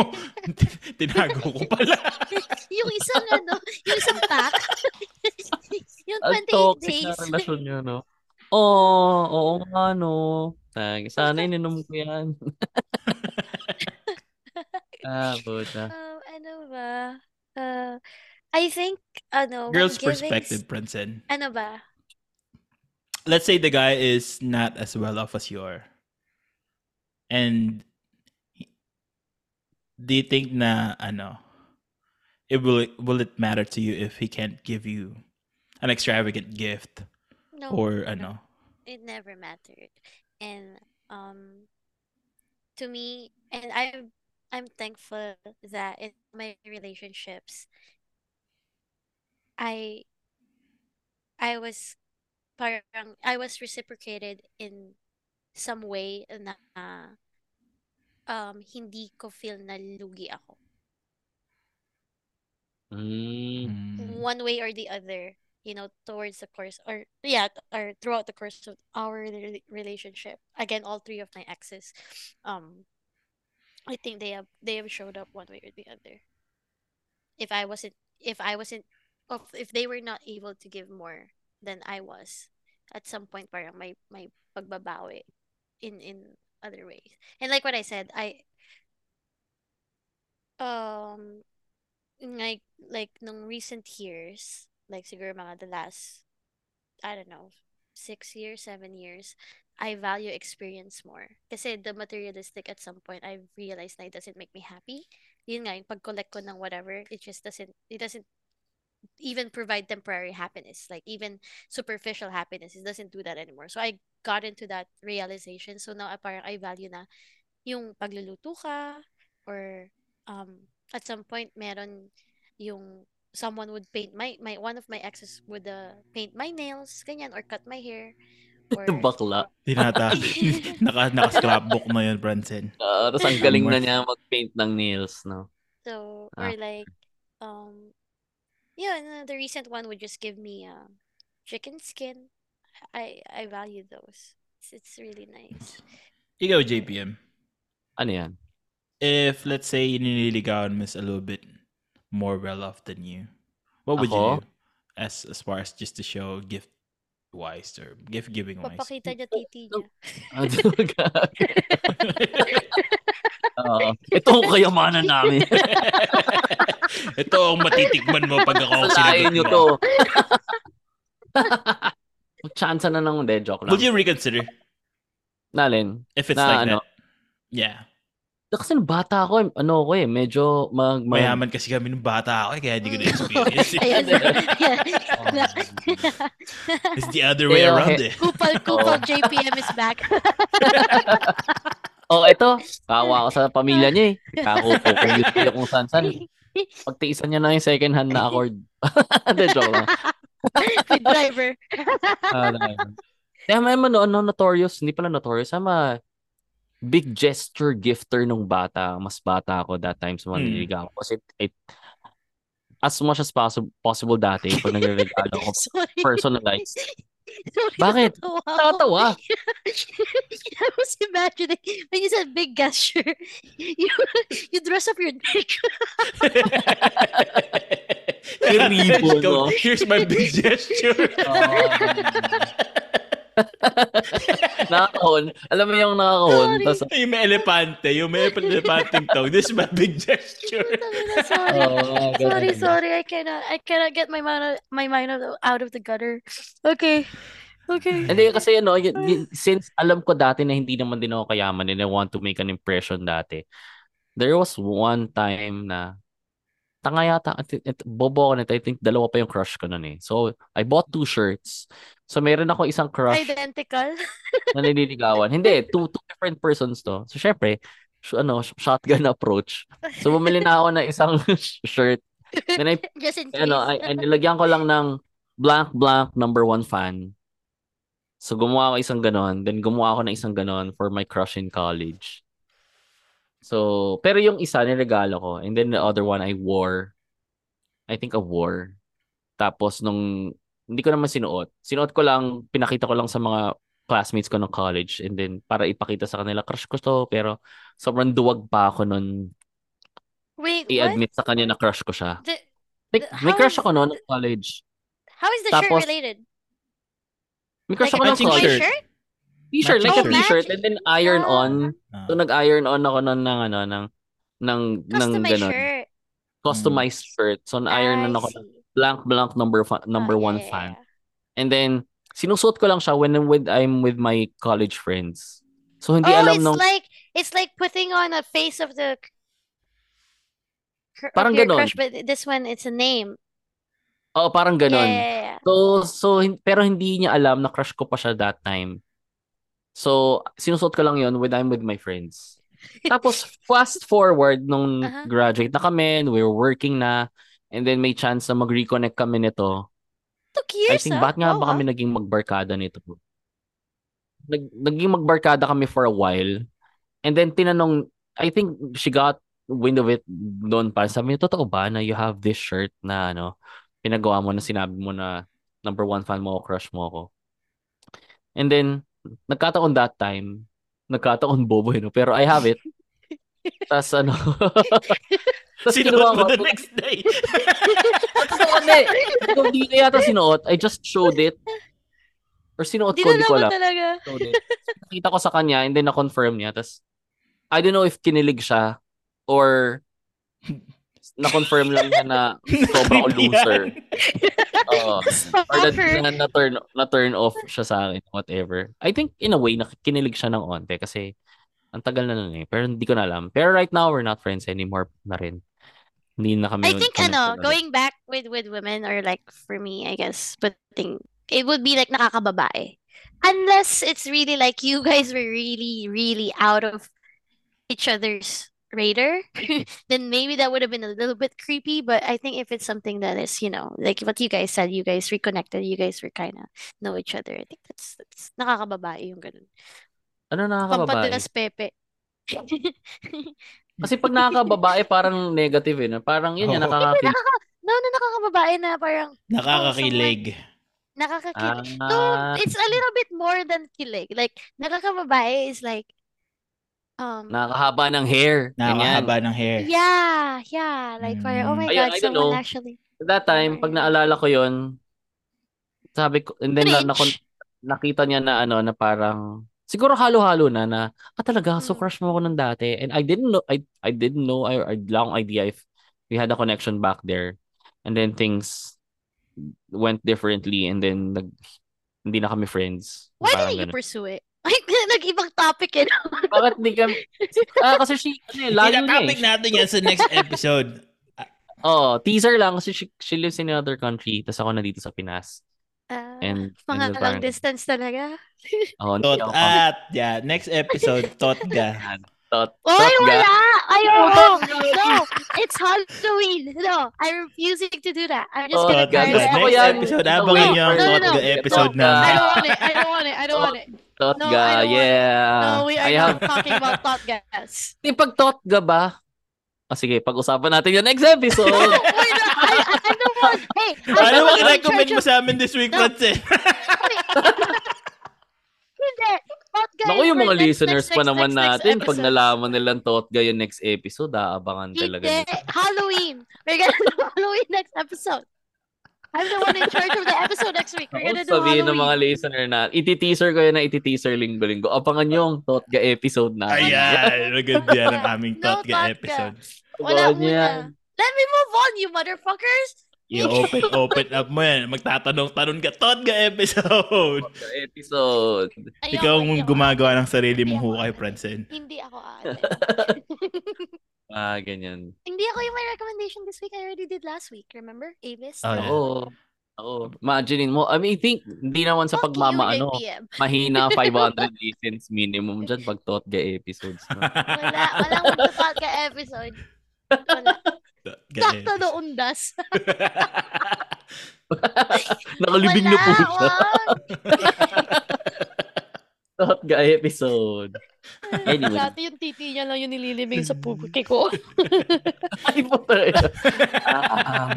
Tinago ko pala. yung isang ano, yung isang pack. yung Ang 28 toxic days. na relasyon nyo, no? Oo, oo nga, no. Tag, sana ininom ko yan. ah, puta. Um, ano ba? Uh, I think, ano, Girl's giving perspective, Princeton. Ano ba? Let's say the guy is not as well off as you are. And do you think na ano it will will it matter to you if he can't give you an extravagant gift No. or no. ano? it never mattered and um to me and i'm i'm thankful that in my relationships i i was parang i was reciprocated in some way na um hindi ko feel na lugi ako. Mm. One way or the other you know towards the course or yeah or throughout the course of our rela- relationship. Again all three of my exes um i think they have they have showed up one way or the other. If i wasn't if i wasn't of if they were not able to give more than i was at some point parang may may pagbabawi in in other ways. And like what i said i um like like nung recent years like siguro mga the last I don't know six years seven years I value experience more. Kasi the materialistic at some point I realized na it doesn't make me happy. Yun nga yung pag-collect ko ng whatever it just doesn't it doesn't even provide temporary happiness like even superficial happiness it doesn't do that anymore so I got into that realization so now parang I value na yung pagluluto ka or um at some point meron yung someone would paint my my one of my exes would uh, paint my nails ganyan or cut my hair or Bakla. Tinata. naka, naka-scrapbook na yun, Branson. Uh, tapos ang galing na niya mag-paint ng nails, no? so Ah. or like um Yeah, and, uh, the recent one would just give me uh, chicken skin. I I value those. It's, it's really nice. Ikaw, JPM. Ano yan? If, let's say, you nililigawan mo is a little bit more well-off than you, what would Ako? you do? As, as far as just to show gift-wise or gift-giving-wise? Papakita niya titi niya. Oo. ito ang kayamanan namin. Ito ang matitikman mo pag ako sinagot mo. to. Chance na nang de joke lang. Would you reconsider Nalin. if it's Na like ano? that? Yeah. Kasi nung bata ako, eh, ano ko eh, medyo mag... mag Mayaman kasi kami nung bata ako eh, kaya hindi ko na-experience. eh. Ayan. It's the other way Pero, around eh. Kupal, kupal JPM is back. oh, ito. Kawa ko sa pamilya niya eh. Kakupo ko yung kung saan saan. Pagtiisan niya na yung second hand na accord. De joke lang. With driver. Ah, ano. Kaya may ano, ano, notorious, hindi pala notorious, ama big gesture gifter nung bata. Mas bata ako that time sa mga nililigawan ko. Kasi it, as much as possible, possible dati, pag nagre-regalo ako, personalized. Sorry, Bakit? Nakatawa. I was imagining when you said big gesture, you you dress up your neck. Ribbon, Go, no? Here's my big gesture. nakakahon. Alam mo yung nakakahon. Sorry. Tapos, yung may elepante, yung may elepanteng tone. This is my big gesture. sorry. oh, Sorry, sorry. I cannot I cannot get my mind out- my mind out of- the gutter. Okay. Okay. Hindi kasi ano, y- y- since alam ko dati na hindi naman din ako kayaman and I want to make an impression dati. There was one time na tanga yata, it, it, bobo ako nito. I think dalawa pa yung crush ko nun eh. So, I bought two shirts. So, meron ako isang crush Identical. na nililigawan. Hindi, two, two different persons to. So, syempre, sh- ano, sh- shotgun approach. So, bumili na ako ng isang shirt. Then I Just in case. ano, ay, ay, nilagyan ko lang ng blank blank number one fan. So gumawa ako isang ganon, then gumawa ako ng isang ganon for my crush in college. So, pero yung isa niregalo ko, and then the other one I wore. I think I wore. Tapos nung hindi ko naman sinuot. Sinuot ko lang, pinakita ko lang sa mga classmates ko ng college and then para ipakita sa kanila crush ko to pero sobrang duwag pa ako nun Wait, what? i-admit sa kanya na crush ko siya. The, May, the- may crush is- ako noon ng college. how is the Tapos, shirt related? May crush Like ako a ng college. shirt. Shirt? T-shirt, like a t-shirt shirt. and then iron Ah. on. Ah. So nag-iron on ako nun ng ano ng ng ng Customized ganun. shirt. Customized shirt. So na-iron I on ako ng blank blank number fa- number Ah, one yeah, fan. yeah. And then sinusuot ko lang siya when I'm with I'm with my college friends. So hindi oh, alam it's nung like it's like putting on a face of the cr- of Parang your ganon. crush, but this one it's a name. oh parang Yeah, ganon. yeah, yeah, yeah. So so pero hindi niya alam na crush ko pa siya that time. So sinusuot ko lang 'yon when I'm with my friends. Tapos fast forward nung Uh-huh. graduate na kami, we were working na and then may chance na mag-reconnect kami nito. Took I years, think ah. ba't nga Oh, ba kami naging magbarkada nito? Nag, naging magbarkada kami for a while. And then tinanong, I think she got wind of it doon pa. Sabi niya, totoo ba na you have this shirt na ano, pinagawa mo na sinabi mo na number one fan mo ako, crush mo ako. And then, nagkataon that time, nagkataon bobo yun, pero I have it. Tapos ano, tapos Sinuot mo the next day. Totoo, hindi. Kung di ko yata sinuot, I just showed it. Or sinuot Di ko, na di ko alam. talaga. Showed it. Nakita ko sa kanya and then na-confirm niya. Tapos, I don't know if kinilig siya or na-confirm lang niya na sobrang Creepy loser. Oo. or na, na, na, turn, na turn off siya sa akin, whatever. I think in a way, nakikinilig siya ng onte kasi ang tagal na nun eh. Pero hindi ko na alam. Pero right now, we're not friends anymore na rin. Hindi na kami I think ano, ulit. going back with with women or like for me, I guess, but thing it would be like nakakababae. Unless it's really like you guys were really, really out of each other's radar, then maybe that would have been a little bit creepy. But I think if it's something that is, you know, like what you guys said, you guys reconnected, you guys were kind of know each other. I think that's that's nakakababae yung ganun. Ano nakakababae? Pampadulas Pepe. Kasi pag nakakababae, parang negative eh. no? Parang yun yan, Oo. nakaka No, no, nakakababae na parang Nakakakilig. nakakakilig. Ah, No, it's a little bit more than kilig. Like, nakakababae is like, um, nakakahaba ng hair. Ganyan. Nakakahaba ng hair. yeah, yeah. Like, parang, oh Mm. my Ayun, God, I don't someone know. actually. That time, pag naalala ko yon sabi ko, and then na, na, nakita niya na ano, na parang, siguro halo-halo na na, ah talaga, so Mm. crush mo ako ng dati. And I didn't know, I, I didn't know, I, I had long idea if we had a connection back there. And then things went differently and then nag, hindi na kami friends. Why Parang didn't you ganun. pursue it? Like, nag-ibang topic eh. Bakit di kami, ah, kasi she, ano eh, layo niya Tina-topic eh. natin yan sa next episode. Oh, teaser lang kasi she, she lives in another country, tapos ako nandito sa Pinas. Ah, And, mga and long parang, distance talaga. oh, Tot ako at, yeah, next episode, Totga. Tot, Oy, tot ga. wala! Ayoko! No! It's Halloween! No! I'm refusing to do that. I'm just Oh, gonna ko Next episode, no, nyo ang no. Totga episode Totga. I don't want it. I don't want it. I don't want it. Tot No, don't want- yeah. No, we are I not have, talking about thought gas. di pag tot ga ba? Ah, sige, pag-usapan natin yung next episode. Wait, I, I, I don't want. Hey, Ano bang recommend mo sa amin this week, No. Francine? Hindi. Thought gas Naku, yung mga next, listeners next, pa next, naman next, next natin, pag episodes. nalaman nilang tot ga yung next episode, aabangan talaga. Hindi. Halloween. We're gonna Halloween next episode. I'm the one in charge of the episode next week. We're gonna do sabihin ng Halloween. mga listener na, iti-teaser ko yun na iti-teaser linggo-linggo. Abangan yung tot ga episode na. Ayan, maganda yan ang aming No Totga Totga. episode. Wala yan. muna. Let me move on, you motherfuckers! I-open, open up mo yan. Magtatanong-tanong ka, Totga episode. Tot ga episode. Ayoko, Ikaw ang gumagawa ng sarili mong hukay, ate. Hindi ako ate. Ah, ganyan. Hindi ako yung may recommendation this week. I already did last week. Remember? Avis? Oh, yeah. Oo. Oo. Imaginein mo. I mean, I think, hindi naman sa Fuck pagmama, you, ano, mahina 500 listens minimum dyan pag tot ga episodes. No? Wala, walang ka episode. Wala. Totga Sakto na undas. Nakalibing na po Wala, siya. Tot ga episode. Anyway. Dati yung titi niya lang yung nililibing sa pupuki ko. Ay po talaga. Ah,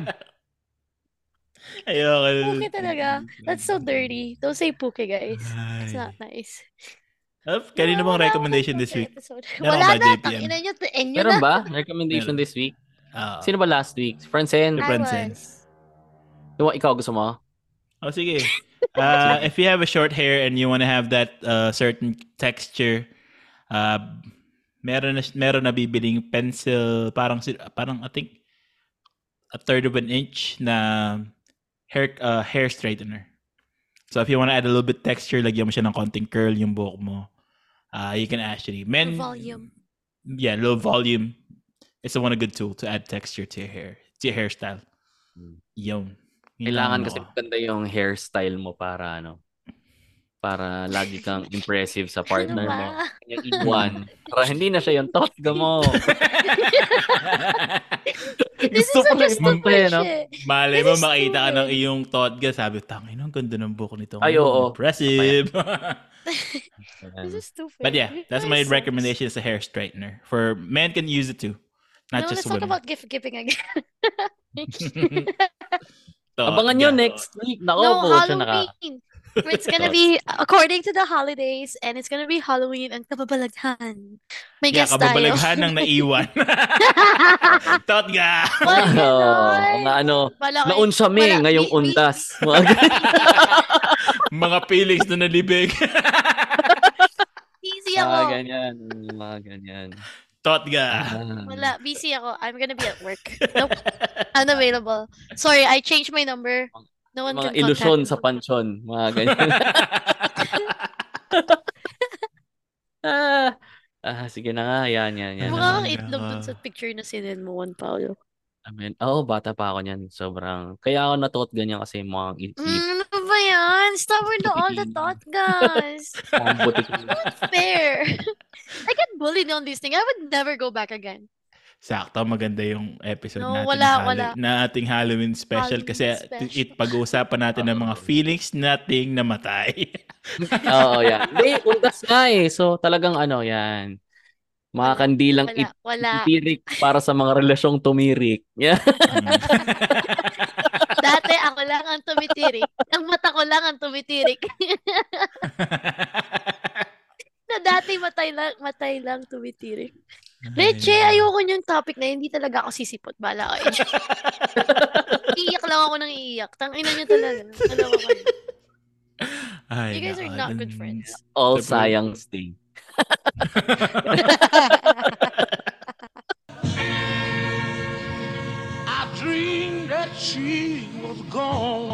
Ayoko. Puki talaga. That's so dirty. Don't say puki, guys. It's not nice. Oh, kanino bang recommendation this week? Meron Wala ba, na. JPM? Tangina nyo. Meron ba? Recommendation Meron. this week? Sino ba last week? I Francine. was. Yung ikaw gusto mo? Oh, sige. Uh, if you have a short hair and you want to have that uh, certain texture, uh, meron na, meron na bibiling pencil, parang, parang I think, a third of an inch na hair, uh, hair straightener. So if you want to add a little bit texture, lagyan mo siya ng konting curl yung buhok mo. Uh, you can actually, men, Volume. yeah, low volume. It's a one a good tool to add texture to your hair, to your hairstyle. Yun. Kailangan lang kasi ako. maganda yung hairstyle mo para ano, para lagi kang impressive sa Ano partner mo. Yung iwan. Para hindi na siya yung totga mo. This Gusto is such a stupid no? shit. Malay mo, makita ka ng iyong totga. Sabi, tangin, ang ganda ng buhok nito. Ay, oo. Impressive. This is stupid. but yeah, that's my recommendation is a hair straightener. For men can use it too. Not no, just let's talk women. about gift giving again. Abangan nyo Totga. next week. Nako, no, po siya naka... Halloween. It's gonna be according to the holidays, and it's gonna be Halloween and kababalaghan. May Yeah, guest tayo. kababalaghan ng naiwan. Wala Oo, ganon. mga ano, Malaki- naunsami wala- ngayong undas. Mga. Mga feelings na nalibig. Mga ako. ganyan. Mga ganyan. Totga. Ah. Wala, busy ako. I'm gonna be at work. Nope. Unavailable. Sorry, I changed my number. No one Mga can ilusyon sa pansyon. Mga ganyan. ah, ah, sige na nga. Yan, yan, yan. Mukha kang itlog dun sa picture na sinend mo, Juan Paulo. Amen. Oo, oh, bata pa ako niyan. Sobrang, kaya ako natuot ganyan kasi mga i- i- Mm, yan? Stop with the, all the thought, guys. mga butik. Fair. I get bullied on this thing. I would never go back again. Sakto, maganda yung episode No, natin wala, na, wala. na ating Halloween special Halloween kasi special. it pag-uusapan natin ng mga feelings nating namatay. Oo, yan. Hindi, undas nga eh. So, talagang ano, yan. Mga kandilang Wala, wala. itirik para sa mga relasyong tumirik. Yeah. Lang ang tumitirik. Ang mata ko lang ang tumitirik. na dati matay lang, matay lang tumitirik. Leche, ayoko yung topic na yun. Hindi talaga ako sisipot. Bala ko. iiyak lang ako ng iiyak. Tangina niyo talaga. Alam ko kayo. Ay, You guys are not good friends. All Diba? sayang's that she was gone.